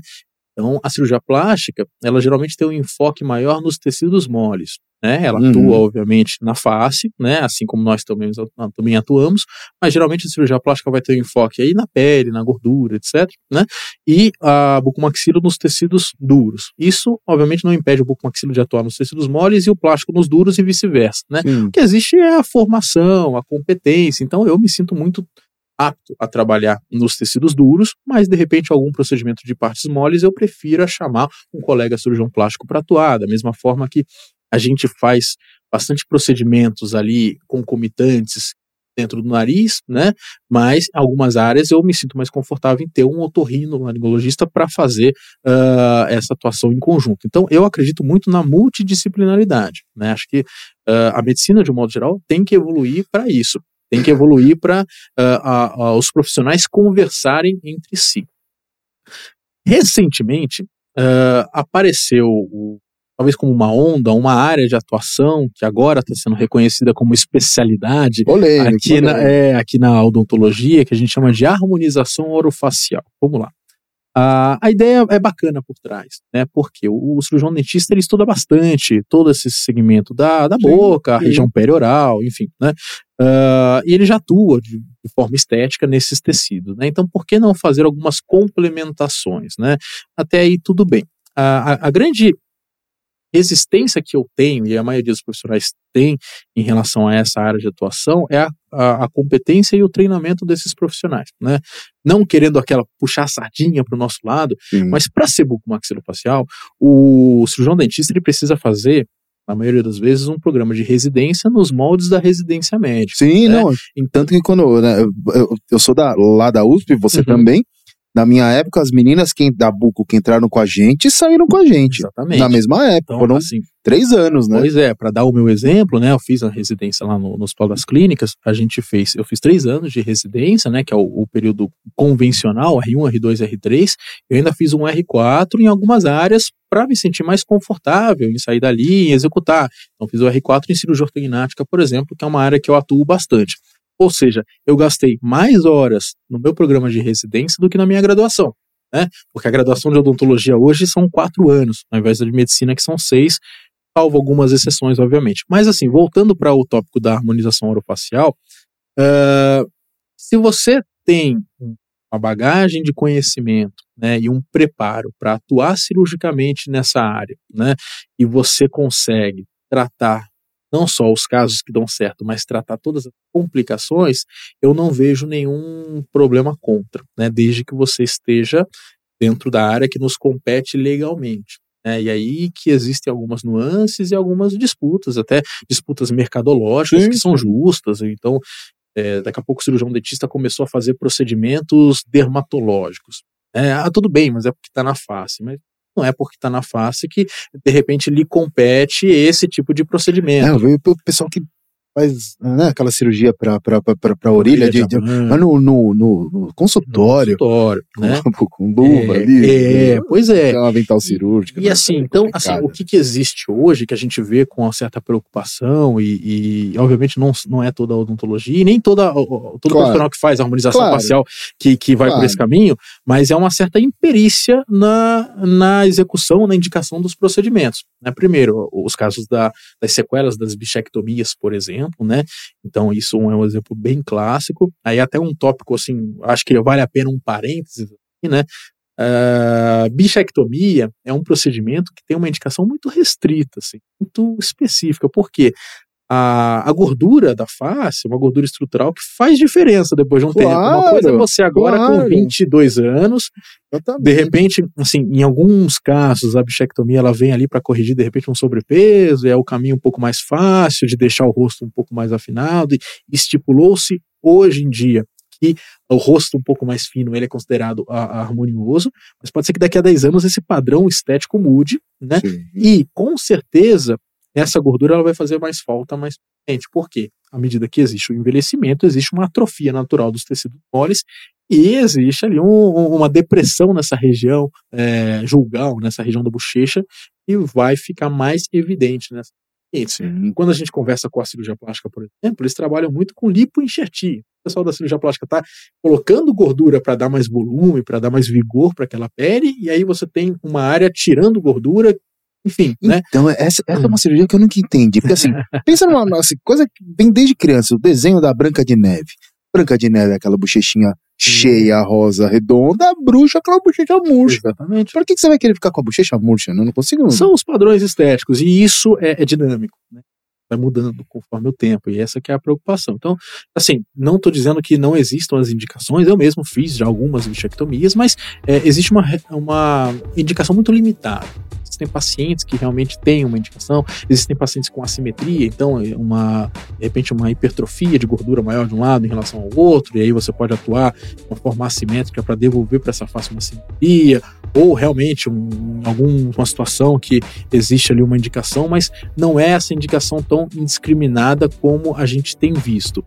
Então, a cirurgia plástica, ela geralmente tem um enfoque maior nos tecidos moles, né? Ela Uhum. atua, obviamente, na face, né? Assim como nós também, também atuamos, mas geralmente a cirurgia plástica vai ter um enfoque aí na pele, na gordura, etc, né? E a bucomaxilo nos tecidos duros. Isso, obviamente, não impede o bucomaxilo de atuar nos tecidos moles e o plástico nos duros e vice-versa, né? Sim. O que existe é a formação, a competência. Então, eu me sinto muito apto a trabalhar nos tecidos duros, mas de repente algum procedimento de partes moles eu prefiro chamar um colega cirurgião plástico para atuar, da mesma forma que a gente faz bastante procedimentos ali concomitantes dentro do nariz, né? Mas em algumas áreas eu me sinto mais confortável em ter um otorrino laringologista para fazer uh, essa atuação em conjunto. Então eu acredito muito na multidisciplinaridade, né? Acho que uh, a medicina de um modo geral tem que evoluir para isso, tem que evoluir para uh, os profissionais conversarem entre si. Recentemente apareceu o talvez como uma onda, uma área de atuação que agora está sendo reconhecida como especialidade aqui, na, é, aqui na odontologia, que a gente chama de harmonização orofacial. Vamos lá. Ah, a ideia é bacana por trás, né? Porque o, o cirurgião dentista ele estuda bastante todo esse segmento da, da boca, a região perioral, enfim, né? Ah, e ele já atua de, de forma estética nesses tecidos, né? Então, por que não fazer algumas complementações, né? Até aí tudo bem. A, a, a grande resistência que eu tenho, e a maioria dos profissionais tem em relação a essa área de atuação, é a, a, a competência e o treinamento desses profissionais, né? Não querendo aquela puxar a sardinha para o nosso lado, Sim. mas para ser bucomaxilofacial, o cirurgião dentista ele precisa fazer, na maioria das vezes, um programa de residência nos moldes da residência médica. Sim, né? não. Tanto que quando né, eu, eu- eu sou da, lá da USP, você Uhum. também. Na minha época, as meninas que, da Buco que entraram com a gente saíram com a gente. Exatamente. Na mesma época. Então, Foram assim, três anos, né? Pois é, para dar o meu exemplo, né, eu fiz a residência lá no, no Hospital das Clínicas, a gente fez, eu fiz três anos de residência, né, que é o, o período convencional, R1, R2, R3, eu ainda fiz um R4 em algumas áreas para me sentir mais confortável em sair dali e executar. Então fiz o R4 em cirurgia ortognática, por exemplo, que é uma área que eu atuo bastante. Ou seja, eu gastei mais horas no meu programa de residência do que na minha graduação. Né? Porque a graduação de odontologia hoje são quatro anos, ao invés da de medicina, que são seis, salvo algumas exceções, obviamente. Mas assim, voltando para o tópico da harmonização orofacial, ah, se você tem uma bagagem de conhecimento né, e um preparo para atuar cirurgicamente nessa área, né, e você consegue tratar não só os casos que dão certo, mas tratar todas as complicações, eu não vejo nenhum problema contra, né, desde que você esteja dentro da área que nos compete legalmente. né, e aí que existem algumas nuances e algumas disputas, até disputas mercadológicas Sim, que são justas. Então, é, daqui a pouco o cirurgião dentista começou a fazer procedimentos dermatológicos. É, ah, tudo bem, mas é porque está na face. Mas não é porque está na face que, de repente, lhe compete esse tipo de procedimento. É, eu vejo o pessoal que faz né, aquela cirurgia pra, pra orelha, de, de, mas no, no, no, no consultório, consultório, né? com, luva É, ali, é, pois é. aquela avental cirúrgica. E né, assim, então, assim, o que, que existe hoje, que a gente vê com uma certa preocupação, e, e, obviamente não, não é toda a odontologia, e nem toda, todo Claro. profissional que faz a harmonização Claro. facial que, que vai por Claro. esse caminho, mas é uma certa imperícia na, na execução, na indicação dos procedimentos. Né? Primeiro, os casos da, das sequelas das bichectomias, por exemplo, né? Então, isso é um exemplo bem clássico. Aí até um tópico, assim, acho que vale a pena um parênteses, né? Ah, bichectomia é um procedimento que tem uma indicação muito restrita, assim, muito específica. Por quê? A, a gordura da face uma gordura estrutural que faz diferença depois de um tempo. Uma coisa é Claro, você agora com claro. 22 anos, Exatamente. de repente, assim, em alguns casos a bichectomia ela vem ali para corrigir de repente um sobrepeso, é o caminho um pouco mais fácil de deixar o rosto um pouco mais afinado e estipulou-se hoje em dia que o rosto um pouco mais fino ele é considerado a- harmonioso, mas pode ser que daqui a 10 anos esse padrão estético mude, né? Sim. E com certeza essa gordura ela vai fazer mais falta mais frente. Por quê? À medida que existe o envelhecimento, existe uma atrofia natural dos tecidos moles e existe ali um- um- uma depressão nessa região é, julgal, nessa região da bochecha, e vai ficar mais evidente nessa. Sim. Quando a gente conversa com a cirurgia plástica, por exemplo, eles trabalham muito com lipoenxertia. pessoal da cirurgia plástica está colocando gordura para dar mais volume, para dar mais vigor para aquela pele, e aí você tem uma área tirando gordura, enfim, né? Então, essa, essa é uma cirurgia que eu nunca entendi. Porque assim, pensa numa nossa, coisa que vem desde criança, o desenho da Branca de Neve. Branca de Neve é aquela bochechinha cheia, rosa, redonda, a bruxa, aquela bochecha murcha. Exatamente. Por que, que você vai querer ficar com a bochecha murcha? Eu não consigo. São os padrões estéticos, e isso é, é dinâmico, né? vai mudando conforme o tempo, e essa que é a preocupação. Então, assim, não estou dizendo que não existam as indicações, eu mesmo fiz já algumas bichectomias, mas é, existe uma, uma indicação muito limitada. Existem pacientes que realmente têm uma indicação, existem pacientes com assimetria, então é uma, de repente uma hipertrofia de gordura maior de um lado em relação ao outro, e aí você pode atuar de uma forma assimétrica para devolver para essa face uma simetria, ou realmente um, alguma situação que existe ali uma indicação, mas não é essa indicação tão indiscriminada como a gente tem visto.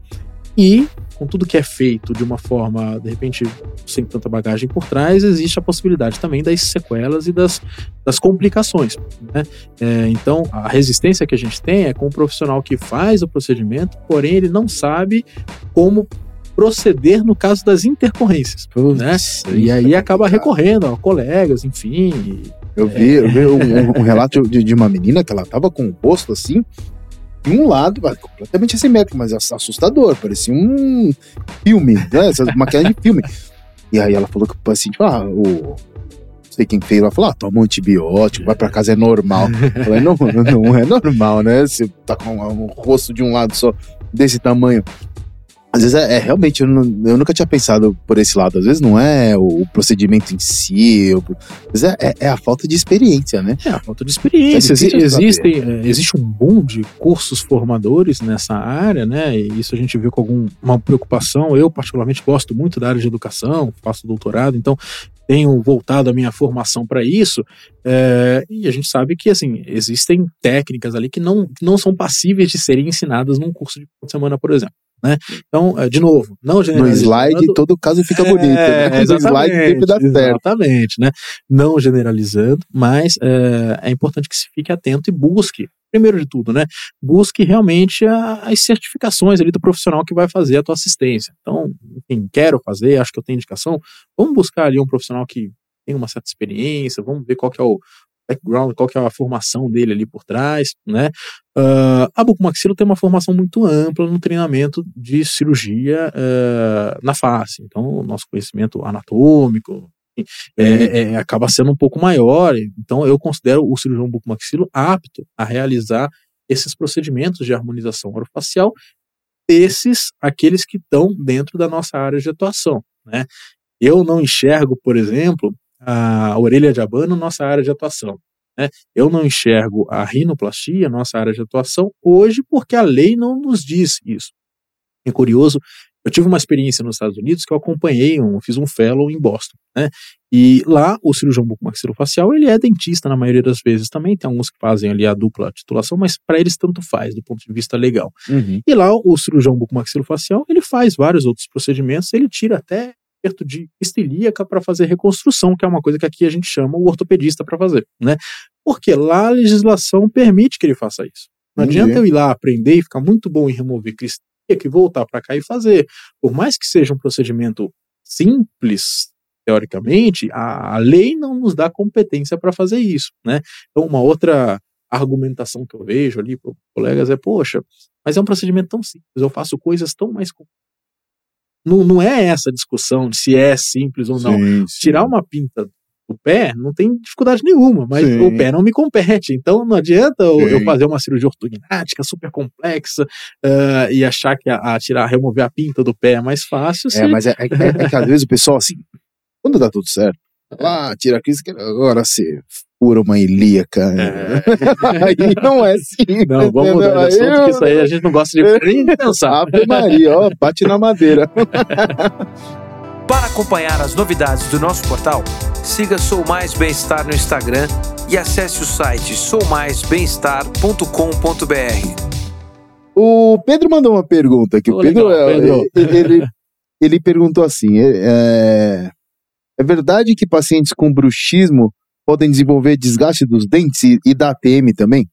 E com tudo que é feito de uma forma, de repente, sem tanta bagagem por trás, existe a possibilidade também das sequelas e das, das complicações. Né? É, então, a resistência que a gente tem é com o profissional que faz o procedimento, porém ele não sabe como proceder no caso das intercorrências, né? E aí acaba recorrendo a colegas, enfim. Eu vi, eu vi um, um relato de, de, uma menina que ela tava com o rosto assim, de um lado, completamente assimétrico, mas assustador, parecia um filme, né? Essa maquiagem de filme. E aí ela falou que o paciente, ah, o não sei quem fez, ela falou, ah, toma um antibiótico, vai pra casa, é normal. Eu falei, não, não é normal, né? Você tá com um rosto de um lado só desse tamanho. Às vezes é, é realmente, eu, não, eu, nunca tinha pensado por esse lado. Às vezes não é o, procedimento em si, eu, às vezes é, é, a falta de experiência, né? É a falta de experiência. É Existem, é, existe um boom de cursos formadores nessa área, né? E isso a gente vê com alguma preocupação. Eu, particularmente, gosto muito da área de educação, faço doutorado, então tenho voltado a minha formação para isso, é, e a gente sabe que assim existem técnicas ali que não, não são passíveis de serem ensinadas num curso de semana, por exemplo. Né? Então, é, de novo, não generalizando. No slide, todo caso fica bonito. É, né? No slide sempre dá certo. Exatamente, né? Não generalizando, mas é, é, importante que se fique atento e busque, primeiro de tudo, né? Busque realmente a, as certificações ali do profissional que vai fazer a tua assistência. Então, enfim, quero fazer, acho que eu tenho indicação, vamos buscar ali um profissional que tem uma certa experiência, vamos ver qual que é o, background, qual que é a formação dele ali por trás, né? Uh, a bucomaxilo tem uma formação muito ampla no treinamento de cirurgia uh, na face, então o nosso conhecimento anatômico é, é, acaba sendo um pouco maior, então eu considero o cirurgião bucomaxilo apto a realizar esses procedimentos de harmonização orofacial, esses aqueles que estão dentro da nossa área de atuação, né? Eu não enxergo, por exemplo, a orelha de abano, nossa área de atuação. Né? Eu não enxergo a rinoplastia, nossa área de atuação, hoje porque a lei não nos diz isso. É curioso, eu tive uma experiência nos Estados Unidos que eu acompanhei, um, fiz um fellow em Boston, né? E lá o cirurgião bucomaxilofacial, ele é dentista na maioria das vezes também, tem alguns que fazem ali a dupla titulação, mas para eles tanto faz do ponto de vista legal. Uhum. E lá o cirurgião bucomaxilofacial, ele faz vários outros procedimentos, ele tira até aperto de estilíaca para fazer reconstrução, que é uma coisa que aqui a gente chama o ortopedista para fazer, né? Porque lá a legislação permite que ele faça isso. Não Entendi. adianta eu ir lá aprender e ficar muito bom em remover cristalina que voltar para cá e fazer. Por mais que seja um procedimento simples, teoricamente, a, a lei não nos dá competência para fazer isso, né? Então, uma outra argumentação que eu vejo ali para colegas é, poxa, mas é um procedimento tão simples, eu faço coisas tão mais não, não é essa discussão de se é simples ou não. Sim, sim. Tirar uma pinta do pé não tem dificuldade nenhuma, mas sim. o pé não me compete. Então não adianta eu, fazer uma cirurgia ortognática super complexa uh, e achar que a, a, tirar, remover a pinta do pé é mais fácil. É, mas é, é, é, que às vezes o pessoal, assim, quando dá tudo certo, ah, tira a crise, agora se fura uma ilíaca. É. aí não é simples. Não, vamos mudar de assunto, eu... que isso aí a gente não gosta de nem pensar. Ave Maria, ó, bate na madeira. Para acompanhar as novidades do nosso portal, siga Sou Mais Bem-Estar no Instagram e acesse o site soumaisbemestar.com.br. O Pedro mandou uma pergunta aqui. O Pedro, legal, Pedro. Ele, ele, ele, perguntou assim: é, é verdade que pacientes com bruxismo podem desenvolver desgaste dos dentes e, e da ATM também?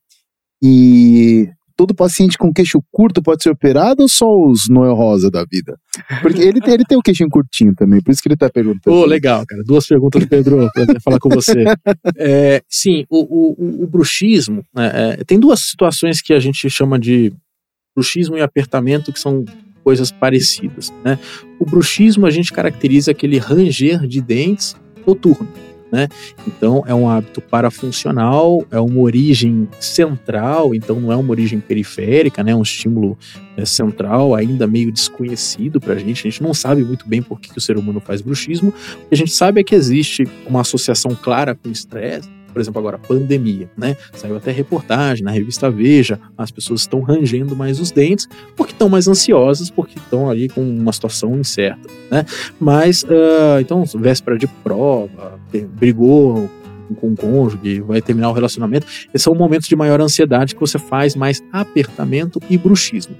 E todo paciente com queixo curto pode ser operado ou só os Noel Rosa da vida? Porque ele, tem- ele tem o queixinho curtinho também, por isso que ele tá perguntando. Ô, legal, cara. Duas perguntas do Pedro pra falar com você. É, sim, o, o- o- bruxismo né, é, tem duas situações que a gente chama de bruxismo e apertamento que são coisas parecidas. Né? O bruxismo a gente caracteriza aquele ranger de dentes noturno. Né? Então é um hábito parafuncional, é uma origem central, então não é uma origem periférica, né? Um estímulo é, central ainda meio desconhecido para a gente. A gente não sabe muito bem por que, que o ser humano faz bruxismo. O que a gente sabe é que existe uma associação clara com estresse. Por exemplo, agora, pandemia, né? Saiu até reportagem na revista Veja, as pessoas estão rangendo mais os dentes porque estão mais ansiosas, porque estão ali com uma situação incerta, né? Mas, ah, então, véspera de prova, brigou com o cônjuge, vai terminar o relacionamento, esses são momentos de maior ansiedade que você faz mais apertamento e bruxismo.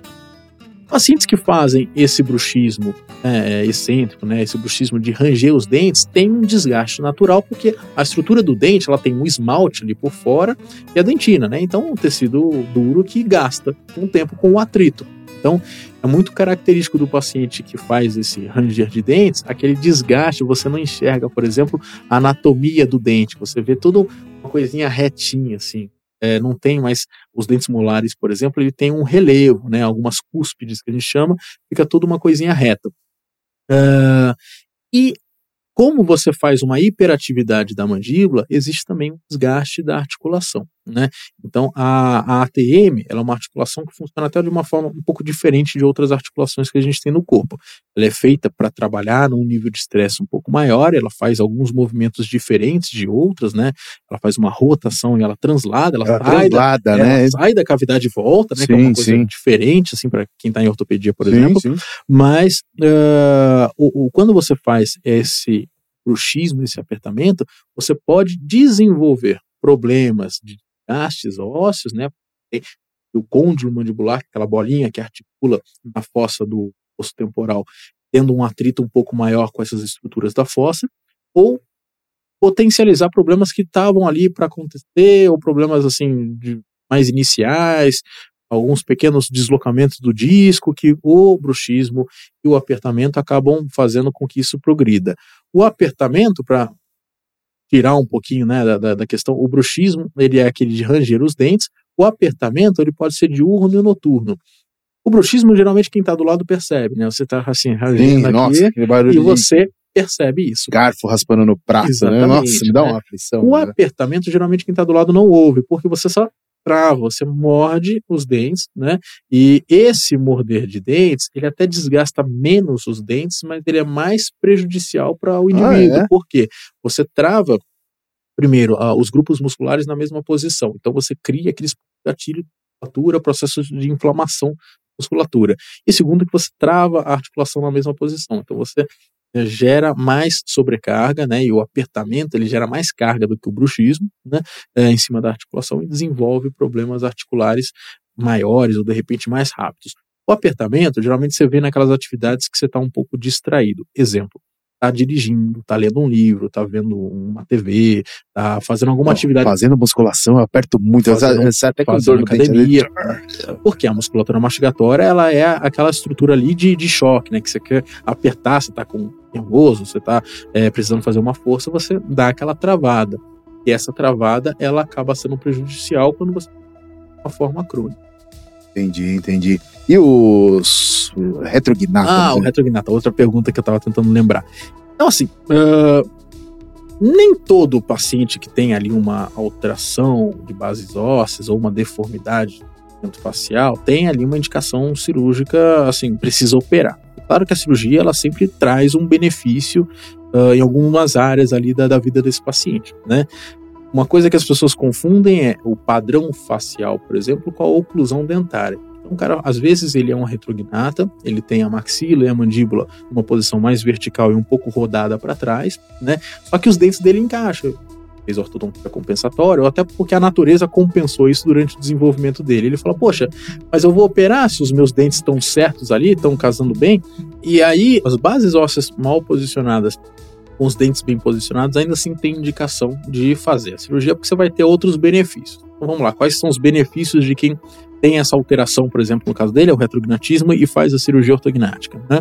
Pacientes que fazem esse bruxismo é, excêntrico, né, esse bruxismo de ranger os dentes, tem um desgaste natural, porque a estrutura do dente ela tem um esmalte ali por fora e a dentina, né? Então, um tecido duro que gasta um tempo com o atrito. Então, é muito característico do paciente que faz esse ranger de dentes, aquele desgaste, você não enxerga, por exemplo, a anatomia do dente, você vê tudo uma coisinha retinha, assim. É, não tem mais os dentes molares, por exemplo, ele tem um relevo, né? Algumas cúspides que a gente chama, fica tudo uma coisinha reta. Ah, e como você faz uma hiperatividade da mandíbula, existe também um desgaste da articulação, né? Então, a, a ATM, ela é uma articulação que funciona até de uma forma um pouco diferente de outras articulações que a gente tem no corpo. Ela é feita para trabalhar num nível de estresse um pouco maior, ela faz alguns movimentos diferentes de outras, né? Ela faz uma rotação e ela translada, ela, Ela sai, da, translada, ela né? sai da cavidade e volta, né? que é Sim, uma coisa sim. diferente, assim, para quem está em ortopedia, por Sim, exemplo. sim. Mas ah, o, o- quando você faz esse bruxismo, esse apertamento, você pode desenvolver problemas de gastes ósseos, né? O côndilo mandibular, aquela bolinha que articula na fossa do osso temporal, tendo um atrito um pouco maior com essas estruturas da fossa, ou potencializar problemas que estavam ali para acontecer, ou problemas assim de mais iniciais, alguns pequenos deslocamentos do disco que o bruxismo e o apertamento acabam fazendo com que isso progrida. O apertamento, para tirar um pouquinho né, da, da, questão, o bruxismo ele é aquele de ranger os dentes, o apertamento ele pode ser diurno e noturno. O bruxismo, geralmente, quem está do lado percebe, né? Você está assim, Sim, rangendo aqui, nossa, e você percebe isso. garfo raspando no prato, né? Nossa, me dá né? uma aflição. O né? apertamento, geralmente, quem está do lado não ouve, porque você só trava, você morde os dentes, né? E esse morder de dentes, ele até desgasta menos os dentes, mas ele é mais prejudicial para o indivíduo. é? Por quê? Você trava, primeiro, ah, os grupos musculares na mesma posição. Então, você cria aqueles gatilhos de musculatura, processos de inflamação musculatura. E segundo, que você trava a articulação na mesma posição. Então, você gera mais sobrecarga, né? E o apertamento ele gera mais carga do que o bruxismo, né? eh, em cima da articulação e desenvolve problemas articulares maiores ou de repente mais rápidos. O apertamento, geralmente você vê naquelas atividades que você está um pouco distraído. Exemplo, está dirigindo, está lendo um livro, está vendo uma TV, está fazendo alguma Não, atividade Fazendo musculação, eu aperto muito. Fazendo- Você até com dor no dente. academia. Porque a musculatura mastigatória, ela é aquela estrutura ali de, de choque, né? Que você quer apertar, você tá com nervoso, você tá é, precisando fazer uma força, você dá aquela travada. E essa travada, ela acaba sendo prejudicial quando você uma forma crônica. Entendi, entendi. E os o retrognato? Ah, o né? retrognata, outra pergunta que eu tava tentando lembrar. Então, assim, ah, nem todo paciente que tem ali uma alteração de bases ósseas ou uma deformidade facial tem ali uma indicação cirúrgica, assim, precisa operar. Claro que a cirurgia, ela sempre traz um benefício ah, em algumas áreas ali da, da vida desse paciente, né? Uma coisa que as pessoas confundem é o padrão facial, por exemplo, com a oclusão dentária. Então, o cara, às vezes, ele é um retrognata, ele tem a maxila e a mandíbula numa posição mais vertical e um pouco rodada para trás, né? Só que os dentes dele encaixam. Fez ortodontia compensatória, ou até porque a natureza compensou isso durante o desenvolvimento dele. Ele fala, poxa, mas eu vou operar se os meus dentes estão certos ali, estão casando bem. E aí, as bases ósseas mal posicionadas com os dentes bem posicionados, ainda assim tem indicação de fazer a cirurgia, porque você vai ter outros benefícios. Então vamos lá, quais são os benefícios de quem tem essa alteração, por exemplo, no caso dele, é o retrognatismo e faz a cirurgia ortognática, né?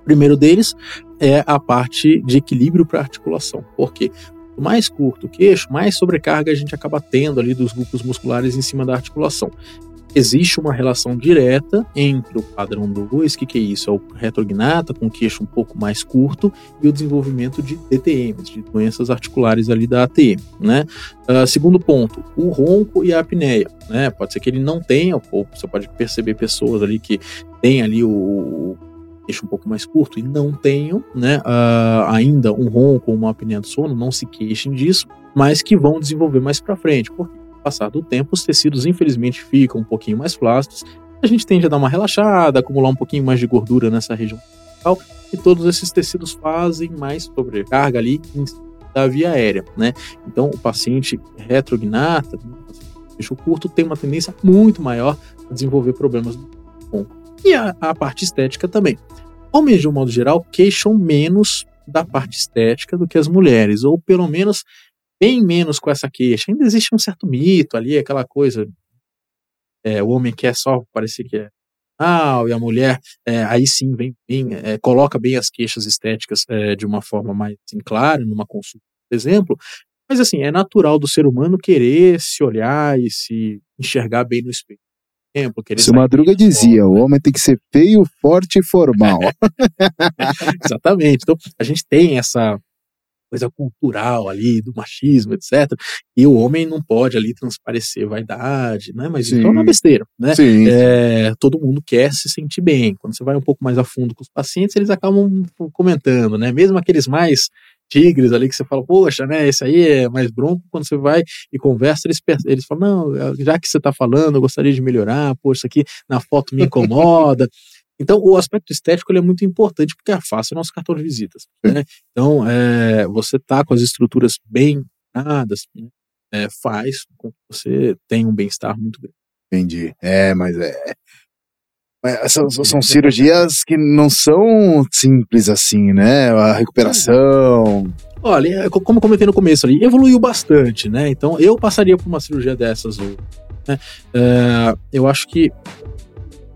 O primeiro deles é a parte de equilíbrio para articulação. Por quê? Quanto mais curto o queixo, mais sobrecarga a gente acaba tendo ali dos grupos musculares em cima da articulação existe uma relação direta entre o padrão 2, que, que é isso? É o retrognata com queixo um pouco mais curto e o desenvolvimento de DTMs, de doenças articulares ali da ATM, né? Uh, segundo ponto, o ronco e a apneia, né? Pode ser que ele não tenha, ou você pode perceber pessoas ali que têm ali o, queixo um pouco mais curto e não tenham, né, uh, ainda um ronco ou uma apneia do sono, não se queixem disso, mas que vão desenvolver mais para frente. Por quê? Passar do tempo, os tecidos infelizmente ficam um pouquinho mais flácidos, a gente tende a dar uma relaxada, acumular um pouquinho mais de gordura nessa região e todos esses tecidos fazem mais sobrecarga ali da via aérea, né? Então, o paciente retrognata, queixo curto, tem uma tendência muito maior a desenvolver problemas do ronco. E a, a parte estética também. Homens, de um modo geral, queixam menos da parte estética do que as mulheres, ou pelo menos bem menos com essa queixa. Ainda existe um certo mito ali, aquela coisa. É, o homem quer só parecer que é ah, e a mulher é, aí sim vem, vem é, coloca bem as queixas estéticas é, de uma forma mais assim, clara, numa consulta, por exemplo. Mas assim, é natural do ser humano querer se olhar e se enxergar bem no espelho. Exemplo, Seu Madruga dizia: o homem tem que ser feio, forte e formal. Exatamente. Então, a gente tem essa coisa cultural ali, do machismo, etc. E o homem não pode ali transparecer vaidade, né? Mas Sim. isso é uma besteira, né? É, todo mundo quer se sentir bem. Quando você vai um pouco mais a fundo com os pacientes, eles acabam comentando, né? Mesmo aqueles mais tigres ali que você fala, poxa, né, esse aí é mais bronco, quando você vai e conversa, eles, eles falam, não, já que você está falando, eu gostaria de melhorar, poxa, isso aqui na foto me incomoda. Então, o aspecto estético é muito importante porque afasta o nosso cartão de visitas. Né? Então, é, você tá com as estruturas bem dadas, né? é, faz com que você tenha um bem-estar muito grande. Entendi. É, mas é. São, são cirurgias que não são simples assim, né? A recuperação. Olha, é, como comentei no começo ali, evoluiu bastante, né? Então eu passaria por uma cirurgia dessas. Né? É, eu acho que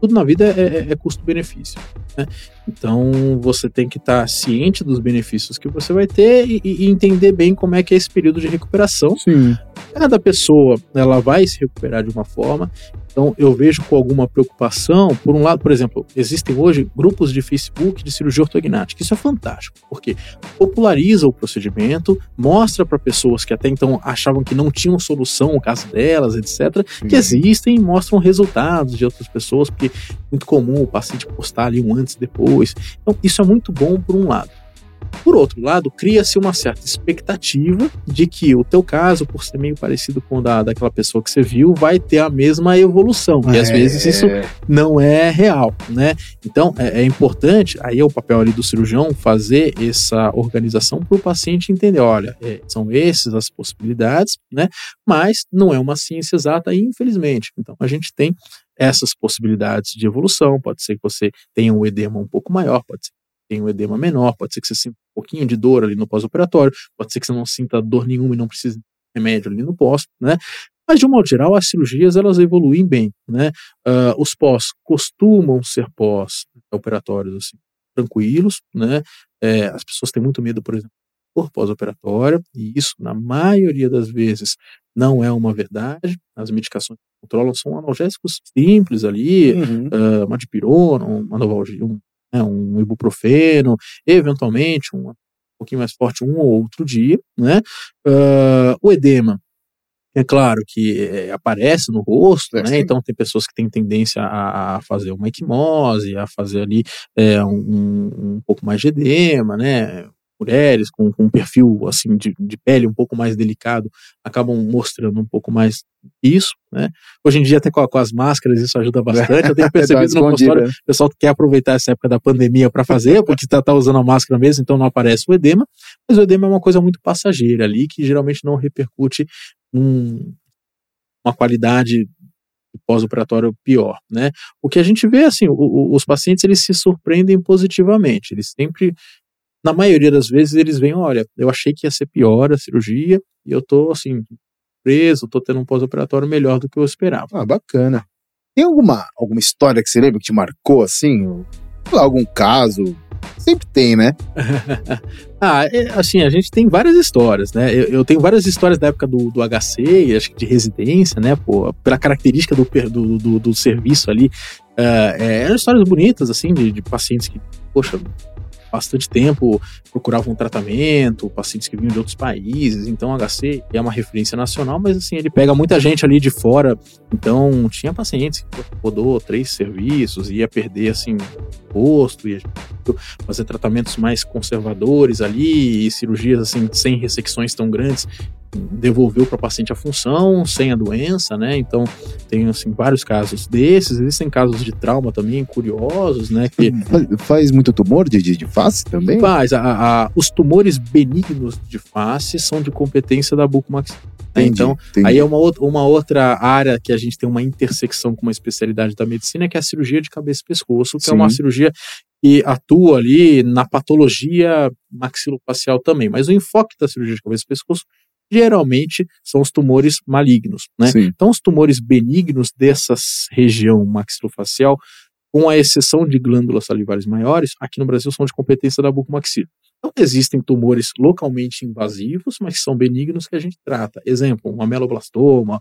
tudo na vida é, é, é custo-benefício. Né? Então você tem que estar tá ciente dos benefícios que você vai ter e, e, entender bem como é que é esse período de recuperação. Sim. Cada pessoa ela vai se recuperar de uma forma então, eu vejo com alguma preocupação, por um lado, por exemplo, existem hoje grupos de Facebook de cirurgia ortognática. Isso é fantástico, porque populariza o procedimento, mostra para pessoas que até então achavam que não tinham solução o caso delas, etc., que uhum. existem e mostram resultados de outras pessoas, porque é muito comum o paciente postar ali um antes e depois. Então, isso é muito bom por um lado. Por outro lado, cria-se uma certa expectativa de que o teu caso, por ser meio parecido com o da, daquela pessoa que você viu, vai ter a mesma evolução. É. E às é. vezes isso não é real, né? Então é, é, importante, aí é o papel ali do cirurgião fazer essa organização para o paciente entender, olha, é, são essas as possibilidades, né? Mas não é uma ciência exata, infelizmente. Então a gente tem essas possibilidades de evolução. Pode ser que você tenha um edema um pouco maior, pode ser tem um edema menor, pode ser que você sinta um pouquinho de dor ali no pós-operatório, pode ser que você não sinta dor nenhuma e não precise de remédio ali no pós, né? Mas, de um modo geral, as cirurgias elas evoluem bem, né? Uh, os pós costumam ser pós-operatórios, assim, tranquilos, né? É, as pessoas têm muito medo, por exemplo, por pós-operatório, e isso, na maioria das vezes, não é uma verdade. As medicações que controlam são analgésicos simples ali, uhum. uh, uma dipirona, uma novalgia, um né, um ibuprofeno, eventualmente um, um pouquinho mais forte um ou outro dia, né? Uh, o edema, é claro que é, aparece no rosto, é, né? Então tem pessoas que têm tendência a, a fazer uma equimose, a fazer ali é, um, um, pouco mais de edema, né? Mulheres com, com um perfil assim de, de pele um pouco mais delicado acabam mostrando um pouco mais isso, né? Hoje em dia até com, com as máscaras isso ajuda bastante. Eu tenho percebido no consultório, o pessoal quer aproveitar essa época da pandemia para fazer, porque está tá usando a máscara mesmo, então não aparece o edema. Mas o edema é uma coisa muito passageira ali que geralmente não repercute um, uma qualidade pós-operatório pior, né? O que a gente vê assim, o, o, os pacientes eles se surpreendem positivamente, eles sempre na maioria das vezes eles vêm, olha, eu achei que ia ser pior a cirurgia e eu tô assim preso, tô tendo um pós-operatório melhor do que eu esperava. Ah, bacana. Tem alguma, alguma história que você lembra que te marcou assim? Algum caso? Sempre tem, né? ah, é, assim, a gente tem várias histórias, né? Eu, eu, tenho várias histórias da época do, do HC, acho que de residência, né? Pô, pela característica do, do, do, do serviço ali. Uh, é, eram histórias bonitas, assim, de, de pacientes que, poxa, bastante tempo procuravam um tratamento, pacientes que vinham de outros países, então o HC é uma referência nacional, mas assim, ele pega muita gente ali de fora, então tinha pacientes que rodou três serviços, ia perder assim posto, ia fazer tratamentos mais conservadores ali, cirurgias assim sem ressecções tão grandes, devolveu para o paciente a função sem a doença, né? Então tem assim vários casos desses. Existem casos de trauma também curiosos, né? Que faz, faz muito tumor de, de, face também? Faz. A, a, os tumores benignos de face são de competência da bucomaxilar. Né? Então, entendi. aí é uma, outra, uma outra área que a gente tem uma intersecção com uma especialidade da medicina, que é a cirurgia de cabeça e pescoço, que Sim. é uma cirurgia que atua ali na patologia maxilofacial também. Mas o enfoque da cirurgia de cabeça e pescoço geralmente são os tumores malignos, né? Então, os tumores benignos dessa região maxilofacial, com a exceção de glândulas salivares maiores, aqui no Brasil são de competência da bucomaxila. Então, existem tumores localmente invasivos, mas que são benignos que a gente trata. Exemplo, um ameloblastoma,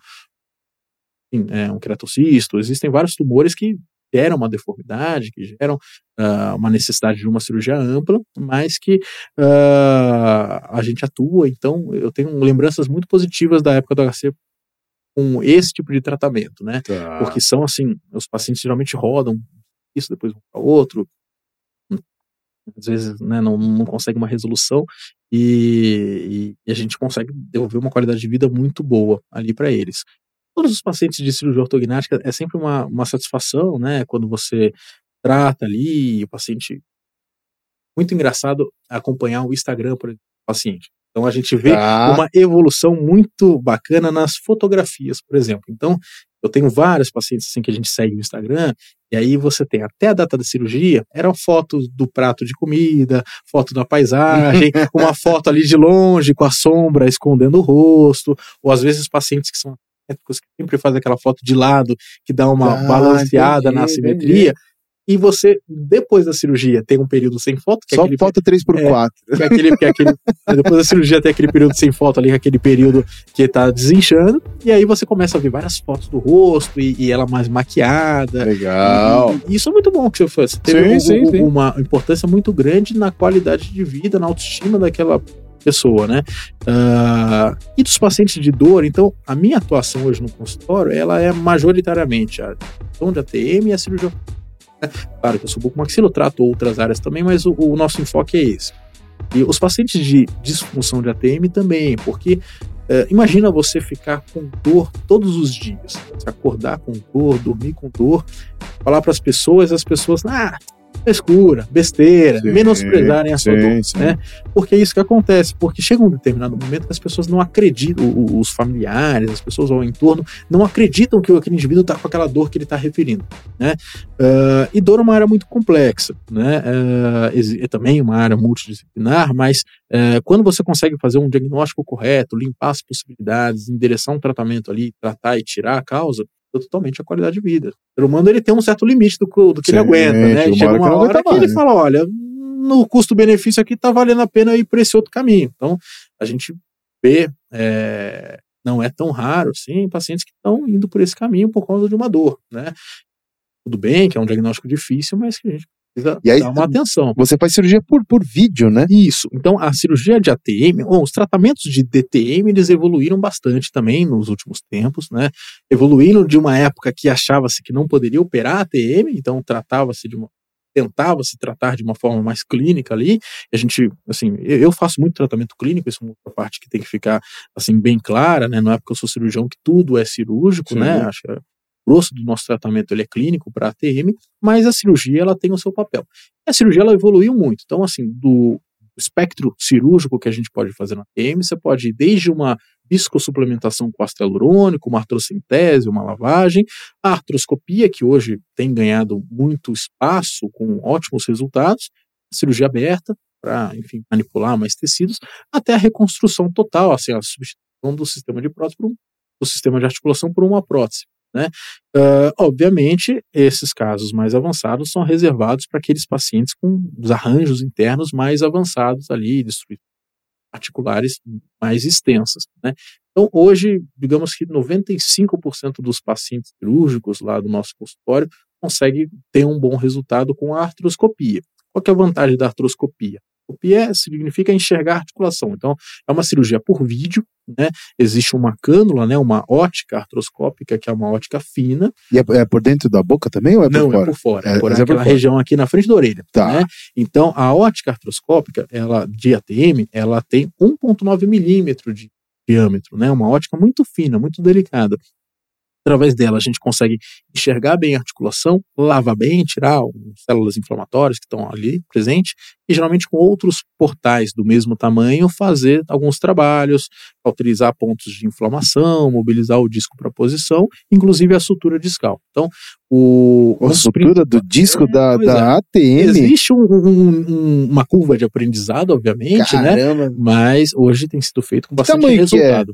é, um queratocisto, existem vários tumores que geram uma deformidade, que geram uh, uma necessidade de uma cirurgia ampla, mas que uh, a gente atua. Então, eu tenho lembranças muito positivas da época do HC com esse tipo de tratamento, né? Tá. Porque são assim, os pacientes geralmente rodam isso, depois vão para outro, às vezes né, não, não consegue uma resolução e, e, a gente consegue devolver uma qualidade de vida muito boa ali para eles todos os pacientes de cirurgia ortognática é sempre uma, uma satisfação, né? Quando você trata ali o paciente. Muito engraçado acompanhar o Instagram por exemplo, do paciente. Então a gente vê ah. uma evolução muito bacana nas fotografias, por exemplo. Então eu tenho vários pacientes assim que a gente segue no Instagram e aí você tem até a data da cirurgia, eram fotos do prato de comida, foto da paisagem, uma foto ali de longe com a sombra escondendo o rosto, ou às vezes pacientes que são que sempre faz aquela foto de lado, que dá uma ah, balanceada entendi, na simetria. E você, depois da cirurgia, tem um período sem foto. Que é Só aquele, foto 3x4. É, que é aquele, que é aquele, depois da cirurgia tem aquele período sem foto ali, aquele período que tá desinchando. E aí você começa a ver várias fotos do rosto e, e ela mais maquiada. Legal. E, e, isso é muito bom que você. Você teve sim, um, sim, sim. uma importância muito grande na qualidade de vida, na autoestima daquela pessoa, né? Uh, e dos pacientes de dor, então, a minha atuação hoje no consultório, ela é majoritariamente a questão de ATM e a cirurgia. Claro que eu sou bucomaxilo, trato outras áreas também, mas o, o, nosso enfoque é esse. E os pacientes de disfunção de ATM também, porque uh, imagina você ficar com dor todos os dias, você acordar com dor, dormir com dor, falar para as pessoas, as pessoas, ah, frescura, besteira, sim, menosprezarem a sua dor, né? Porque é isso que acontece, porque chega um determinado momento que as pessoas não acreditam, os familiares, as pessoas ao entorno, não acreditam que aquele indivíduo está com aquela dor que ele está referindo, né? Uh, e dor é uma área muito complexa, né? Uh, é também uma área multidisciplinar, mas uh, quando você consegue fazer um diagnóstico correto, limpar as possibilidades, endereçar um tratamento ali, tratar e tirar a causa, totalmente a qualidade de vida. O ser humano ele tem um certo limite do, do que Sim, ele aguenta, né? Chega uma hora que, ele fala, olha, no custo-benefício aqui tá valendo a pena ir por esse outro caminho. Então, a gente vê, é, não é tão raro, sim, pacientes que estão indo por esse caminho por causa de uma dor, né? Tudo bem que é um diagnóstico difícil, mas que a gente precisa e aí, dar uma atenção. Você faz cirurgia por, por vídeo, né? Isso. Então, a cirurgia de ATM, ou os tratamentos de DTM, eles evoluíram bastante também nos últimos tempos, né? Evoluíram de uma época que achava-se que não poderia operar ATM, então tratava-se de uma tentava se tratar de uma forma mais clínica ali. a gente, assim, eu faço muito tratamento clínico, isso é uma parte que tem que ficar assim bem clara, né? Não é porque eu sou cirurgião que tudo é cirúrgico, né? Sim. né? Acho que grosso do nosso tratamento ele é clínico para ATM, mas a cirurgia ela tem o seu papel. A cirurgia ela evoluiu muito. Então, assim, do espectro cirúrgico que a gente pode fazer na ATM, você pode ir desde uma viscosuplementação com ácido hialurônico, uma artrocentese, uma lavagem, a artroscopia, que hoje tem ganhado muito espaço com ótimos resultados, cirurgia aberta, para, enfim, manipular mais tecidos, até a reconstrução total, assim, a substituição do sistema de prótese por um, do sistema de articulação por uma prótese. Né? Uh, obviamente, esses casos mais avançados são reservados para aqueles pacientes com os arranjos internos mais avançados ali, destruições articulares mais extensas. Né? Então, hoje, digamos que 95% dos pacientes cirúrgicos lá do nosso consultório consegue ter um bom resultado com a artroscopia. Qual é a vantagem da artroscopia? Artroscopia significa enxergar a articulação. Então, é uma cirurgia por vídeo, né? Existe uma cânula, né? Uma ótica artroscópica, que é uma ótica fina. E é, é por dentro da boca também ou é por Não, fora? é por fora. É, É, por mas é por aquela fora. região aqui na frente da orelha. Tá. né? Então, a ótica artroscópica, ela, de ATM, ela tem 1,9 milímetro de diâmetro, né? Uma ótica muito fina, muito delicada. Através dela, a gente consegue enxergar bem a articulação, lavar bem, tirar as células inflamatórias que estão ali presentes, e geralmente com outros portais do mesmo tamanho, fazer alguns trabalhos, cauterizar pontos de inflamação, mobilizar o disco para posição, inclusive a sutura discal. Então, o, A os estrutura do disco É, da, da ATM. Existe um- um- um- uma curva de aprendizado, obviamente, né? Caramba, Mas hoje tem sido feito com bastante tamanho que é?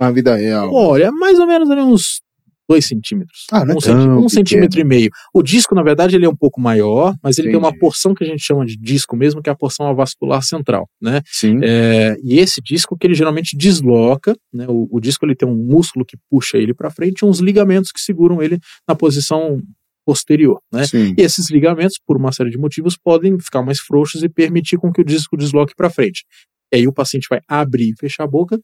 Na vida real. Olha, mais ou menos ali uns 2 centímetros. Ah, não é um, tão centi- um centímetro e meio. O disco, na verdade, ele é um pouco maior, mas ele tem uma Entendi. porção que a gente chama de disco mesmo, que é a porção avascular central, né? Sim. É, e esse disco que ele geralmente desloca, né? O, o disco ele tem um músculo que puxa ele para frente e uns ligamentos que seguram ele na posição posterior, né? Sim. E esses ligamentos, por uma série de motivos, podem ficar mais frouxos e permitir com que o disco desloque para frente. E aí o paciente vai abrir e fechar a boca.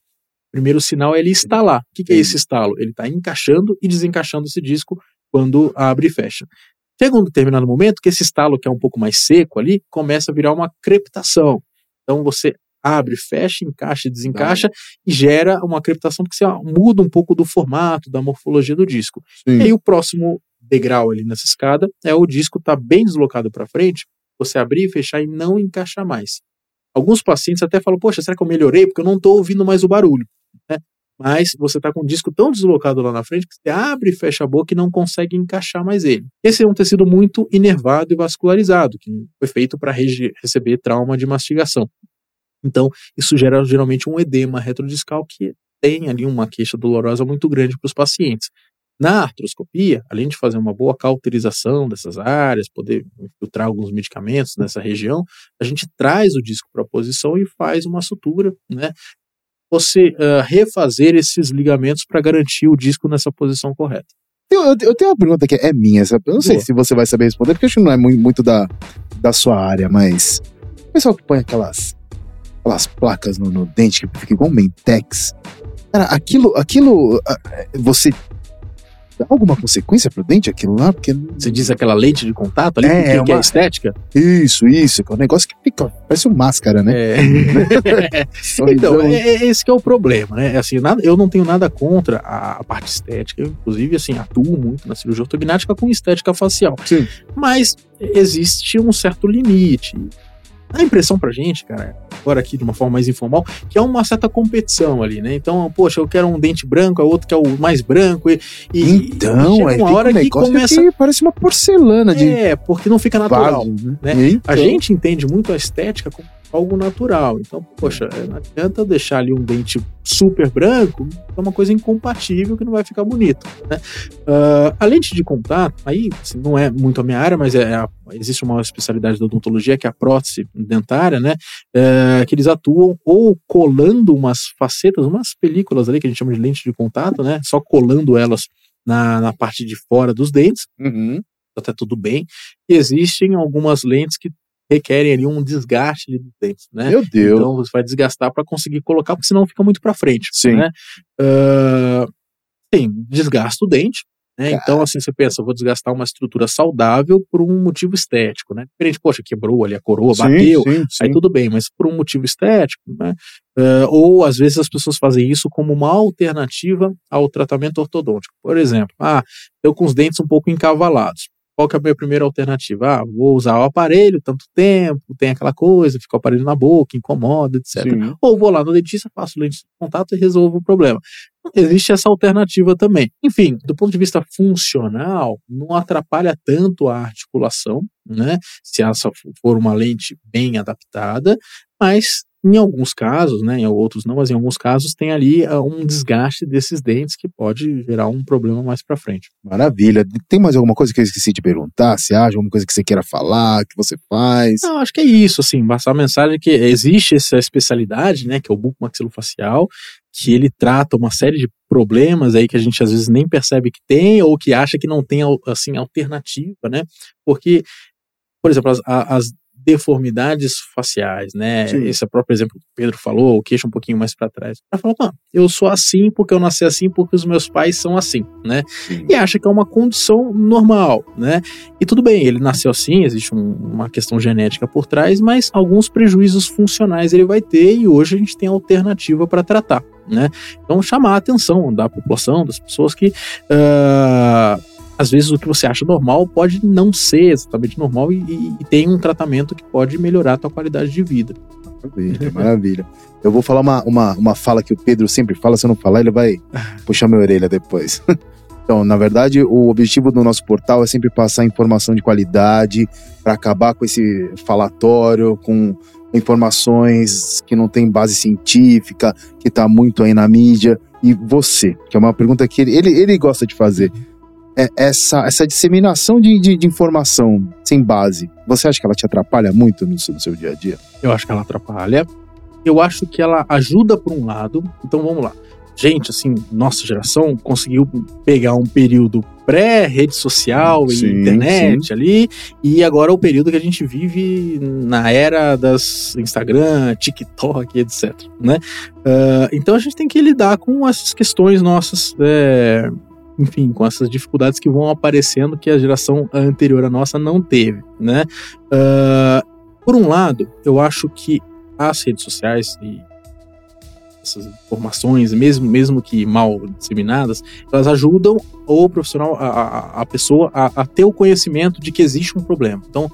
Primeiro sinal é ele estalar. O que, que é esse estalo? Ele está encaixando e desencaixando esse disco quando abre e fecha. Chega um determinado momento que esse estalo, que é um pouco mais seco ali, começa a virar uma crepitação. Então você abre, fecha, encaixa e desencaixa e gera uma crepitação porque você muda um pouco do formato, da morfologia do disco. Sim. E aí o próximo degrau ali nessa escada é o disco tá bem deslocado para frente, você abrir e fechar e não encaixar mais. Alguns pacientes até falam, poxa, será que eu melhorei? Porque eu não estou ouvindo mais o barulho. Mas você está com o disco tão deslocado lá na frente que você abre e fecha a boca e não consegue encaixar mais ele. Esse é um tecido muito inervado e vascularizado, que foi feito para receber trauma de mastigação. Então, isso gera geralmente um edema retrodiscal que tem ali uma queixa dolorosa muito grande para os pacientes. Na artroscopia, além de fazer uma boa cauterização dessas áreas, poder filtrar alguns medicamentos nessa região, a gente traz o disco para a posição e faz uma sutura, né? Você ah, refazer esses ligamentos para garantir o disco nessa posição correta. Eu, eu- eu tenho uma pergunta que é minha, essa- eu não sei Boa. se você vai saber responder, porque acho que não é mui- muito da, da sua área, mas o pessoal que põe aquelas, aquelas placas no, no dente que fica igual um mentex, cara, aquilo, aquilo, ah, você dá alguma consequência pro dente aquilo lá? Porque Você diz aquela lente de contato ali, É, que, que é uma- estética? isso, isso, que é um negócio que fica, parece uma máscara, né? É. Então, é, é esse que é o problema, né? Assim, nada, eu não tenho nada contra a, a parte estética, eu, inclusive, assim, atuo muito na cirurgia ortognática com estética facial. Sim. Mas existe um certo limite. Dá a impressão pra gente, cara, agora aqui de uma forma mais informal, que é uma certa competição ali, né? Então, poxa, eu quero um dente branco, a outro quer o mais branco, e, e Então, chega aí uma hora um que começa. que parece uma porcelana de É, porque não fica natural. vaso, né? né? Então, A gente entende muito a estética como algo natural. Então, poxa, é, não adianta deixar ali um dente super branco, é uma coisa incompatível que não vai ficar bonito. Né? Ah, a lente de contato, aí assim, não é muito a minha área, mas é a- existe uma especialidade da odontologia que é a prótese dentária, né? É, que eles atuam ou colando umas facetas, umas películas ali que a gente chama de lente de contato, né? Só colando elas na, na parte de fora dos dentes Uhum. até tudo bem. E existem algumas lentes que requerem ali um desgaste dos dentes, né? Meu Deus. Então você vai desgastar para conseguir colocar, porque senão fica muito para frente. Sim. Né? Ah, tem, desgasta o dente. Né? Então, assim, você pensa, vou desgastar uma estrutura saudável por um motivo estético, né? Diferente, poxa, quebrou ali a coroa, Sim, bateu, sim, sim. Aí tudo bem, mas por um motivo estético, né? Eh, ou às vezes as pessoas fazem isso como uma alternativa ao tratamento ortodôntico. Por exemplo, ah, eu com os dentes um pouco encavalados. Qual que é a minha primeira alternativa? Ah, vou usar o aparelho tanto tempo, tem aquela coisa, fica o aparelho na boca, incomoda, etc. Sim. Ou vou lá no dentista, faço lente de contato e resolvo o problema. Existe essa alternativa também. Enfim, do ponto de vista funcional, não atrapalha tanto a articulação, né? Se essa for uma lente bem adaptada, mas em alguns casos, né, em outros não, mas em alguns casos tem ali uh, um desgaste desses dentes que pode gerar um problema mais para frente. Maravilha. Tem mais alguma coisa que eu esqueci de perguntar? Você acha alguma coisa que você queira falar, que você faz? Não, acho que é isso, assim, basta a mensagem que existe essa especialidade, né, que é o buco maxilofacial, que ele trata uma série de problemas aí que a gente às vezes nem percebe que tem ou que acha que não tem assim alternativa, né? Porque por exemplo, as, as deformidades faciais, né? Sim. Esse é o próprio exemplo que o Pedro falou, o queixo um pouquinho mais para trás. Ela fala, mano, eu sou assim porque eu nasci assim, porque os meus pais são assim, né? Sim. E acha que é uma condição normal, né? E tudo bem, ele nasceu assim, existe um, uma questão genética por trás, mas alguns prejuízos funcionais ele vai ter e hoje a gente tem alternativa para tratar, né? Então chamar a atenção da população, das pessoas que uh, às vezes o que você acha normal pode não ser exatamente normal e, e, e tem um tratamento que pode melhorar a tua qualidade de vida. Maravilha, maravilha. Eu vou falar uma, uma, uma fala que o Pedro sempre fala, se eu não falar, ele vai puxar minha orelha depois. Então, na verdade, o objetivo do nosso portal é sempre passar informação de qualidade para acabar com esse falatório, com informações que não tem base científica, que está muito aí na mídia. E você, que é uma pergunta que ele, ele, ele gosta de fazer é, essa, essa disseminação de, de, de, informação sem base, você acha que ela te atrapalha muito no seu, no seu dia a dia? Eu acho que ela atrapalha. Eu acho que ela ajuda por um lado. Então vamos lá. Gente, assim, nossa geração conseguiu pegar um período pré-rede social e sim, internet sim. ali, e agora é o período que a gente vive na era das Instagram, TikTok, etc. Né? Uh, então a gente tem que lidar com essas questões nossas é, enfim, com essas dificuldades que vão aparecendo que a geração anterior à nossa não teve, né? Uh, por um lado, eu acho que as redes sociais e essas informações, mesmo, mesmo que mal disseminadas, elas ajudam o profissional, a, a, a pessoa, a, a ter o conhecimento de que existe um problema. Então,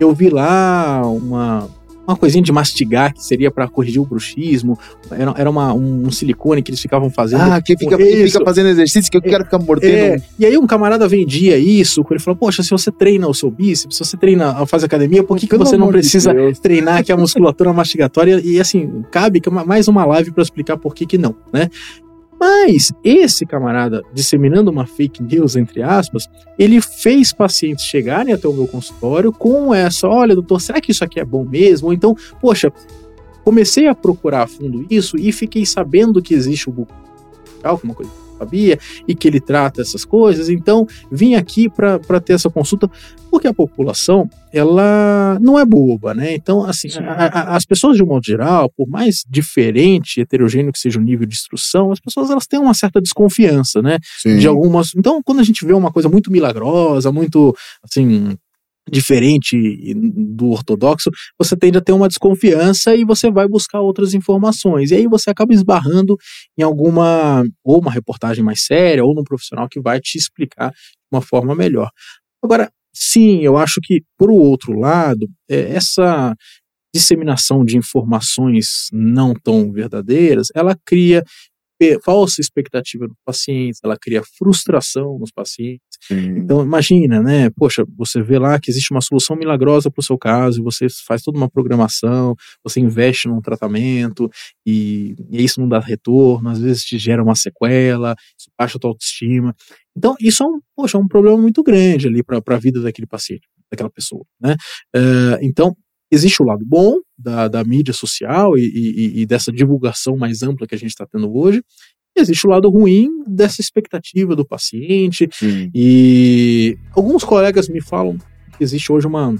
eu vi lá uma, uma coisinha de mastigar que seria para corrigir o bruxismo. Era, era uma, um, um, silicone que eles ficavam fazendo. Ah, que fica, que fica fazendo exercício que eu é, quero ficar mordendo. É. E aí um camarada vendia isso, ele falou: Poxa, se você treina o seu bíceps, se você treina, faz academia, por que, que você não precisa de treinar aqui a musculatura mastigatória? E assim, cabe mais uma live para explicar por que, que não, né? Mas esse camarada, disseminando uma fake news, entre aspas, ele fez pacientes chegarem até o meu consultório com essa: olha, doutor, será que isso aqui é bom mesmo? Ou então, poxa, comecei a procurar a fundo isso e fiquei sabendo que existe o buco, uma coisa sabia e que ele trata essas coisas. Então, vim aqui para ter essa consulta, porque a população ela não é boba, né? Então, assim, a, a, as pessoas de um modo geral, por mais diferente, heterogêneo que seja o nível de instrução, as pessoas elas têm uma certa desconfiança, né? Sim. De algumas. Então, quando a gente vê uma coisa muito milagrosa, muito assim diferente do ortodoxo, você tende a ter uma desconfiança e você vai buscar outras informações. E aí você acaba esbarrando em alguma, ou uma reportagem mais séria, ou num profissional que vai te explicar de uma forma melhor. Agora, sim, eu acho que, por outro lado, é, essa disseminação de informações não tão verdadeiras, ela cria falsa expectativa nos pacientes, ela cria frustração nos pacientes. Sim. Então, imagina, né? Poxa, você vê lá que existe uma solução milagrosa para o seu caso, você faz toda uma programação, você investe num tratamento e, e isso não dá retorno, às vezes te gera uma sequela, isso baixa a tua autoestima. Então, isso é um, poxa, é um problema muito grande ali para a vida daquele paciente, daquela pessoa, né? Uh, então, existe o lado bom da, da mídia social e, e, e, dessa divulgação mais ampla que a gente está tendo hoje, e existe o lado ruim dessa expectativa do paciente. Sim. E alguns colegas me falam que existe hoje uma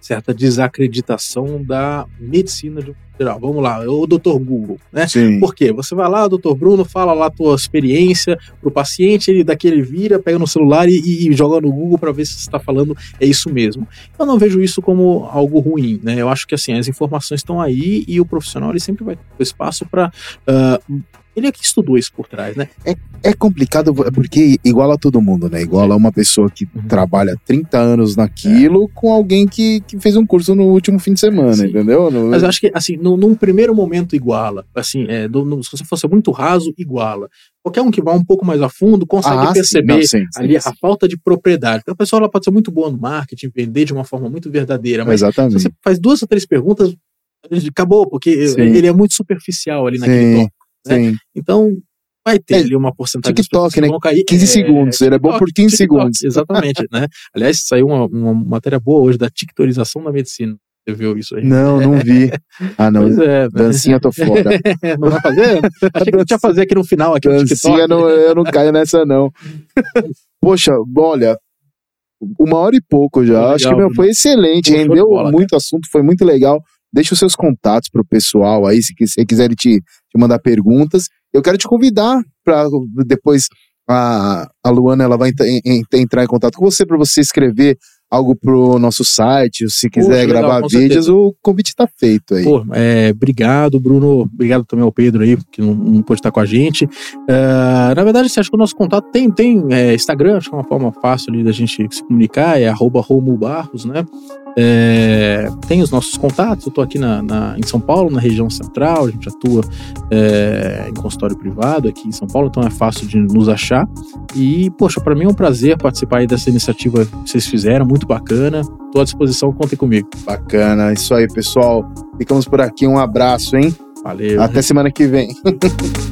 certa desacreditação da medicina de geral, vamos lá, o doutor Google, né? Sim. Por quê? Você vai lá, o doutor Bruno, fala lá a tua experiência pro paciente, ele daqui ele vira, pega no celular e, e joga no Google para ver se você está falando é isso mesmo. Eu não vejo isso como algo ruim, né? Eu acho que assim, as informações estão aí e o profissional ele sempre vai ter espaço para ele é que estudou isso por trás, né? É complicado porque iguala todo mundo, né? Iguala uma pessoa que Uhum. trabalha 30 anos naquilo com alguém que, que fez um curso no último fim de semana, Sim. entendeu? Mas eu acho que, assim, num, num primeiro momento iguala. Assim, é, do- no- se você fosse muito raso, iguala. Qualquer um que vá um pouco mais a fundo consegue Ah, sim. perceber Não, sim, sim, ali sim. a falta de propriedade. Porque a pessoa ela pode ser muito boa no marketing, vender de uma forma muito verdadeira, mas se Exatamente. você faz duas ou três perguntas, acabou, porque Sim. ele é muito superficial ali naquele Sim, tópico. né? sim. Então, vai ter É, ali uma porcentagem de TikTok, né? vão cair. 15 segundos, ele é bom por 15 segundos. Exatamente, né? Aliás, saiu uma, uma matéria boa hoje da tictorização da medicina. Você viu isso aí? Não, não vi. Ah, não. Pois é? Dancinha tô fora. É, não vai fazer? Achei que a gente ia fazer aqui no final, aqui no Dancinha TikTok. não, eu não caio nessa, não. Poxa, olha, uma hora e pouco já. Foi Acho que legal, meu, foi excelente, rendeu bola, muito assunto, foi muito legal. Deixa os seus contatos pro pessoal aí, se quis- se quiserem te, te mandar perguntas. Eu quero te convidar para depois a, a Luana ela vai ent- en- entrar em contato com você para você escrever algo pro nosso site, se quiser Poxa, legal, gravar com vídeos, certeza. o convite tá feito aí. Pô, é, obrigado, Bruno. Obrigado também ao Pedro aí, que não, não pôde estar com a gente. É, na verdade, você acha que o nosso contato tem, tem é, Instagram, acho que é uma forma fácil ali da gente se comunicar, é arroba né? É, tem os nossos contatos, eu tô aqui na, na- em São Paulo, na região central, a gente atua é, em consultório privado aqui em São Paulo, então é fácil de nos achar. E, poxa, para mim é um prazer participar aí dessa iniciativa que vocês fizeram, muito bacana. Tô à disposição, contem comigo. Bacana, isso aí, pessoal. Ficamos por aqui, um abraço, hein? Valeu. Até semana que vem.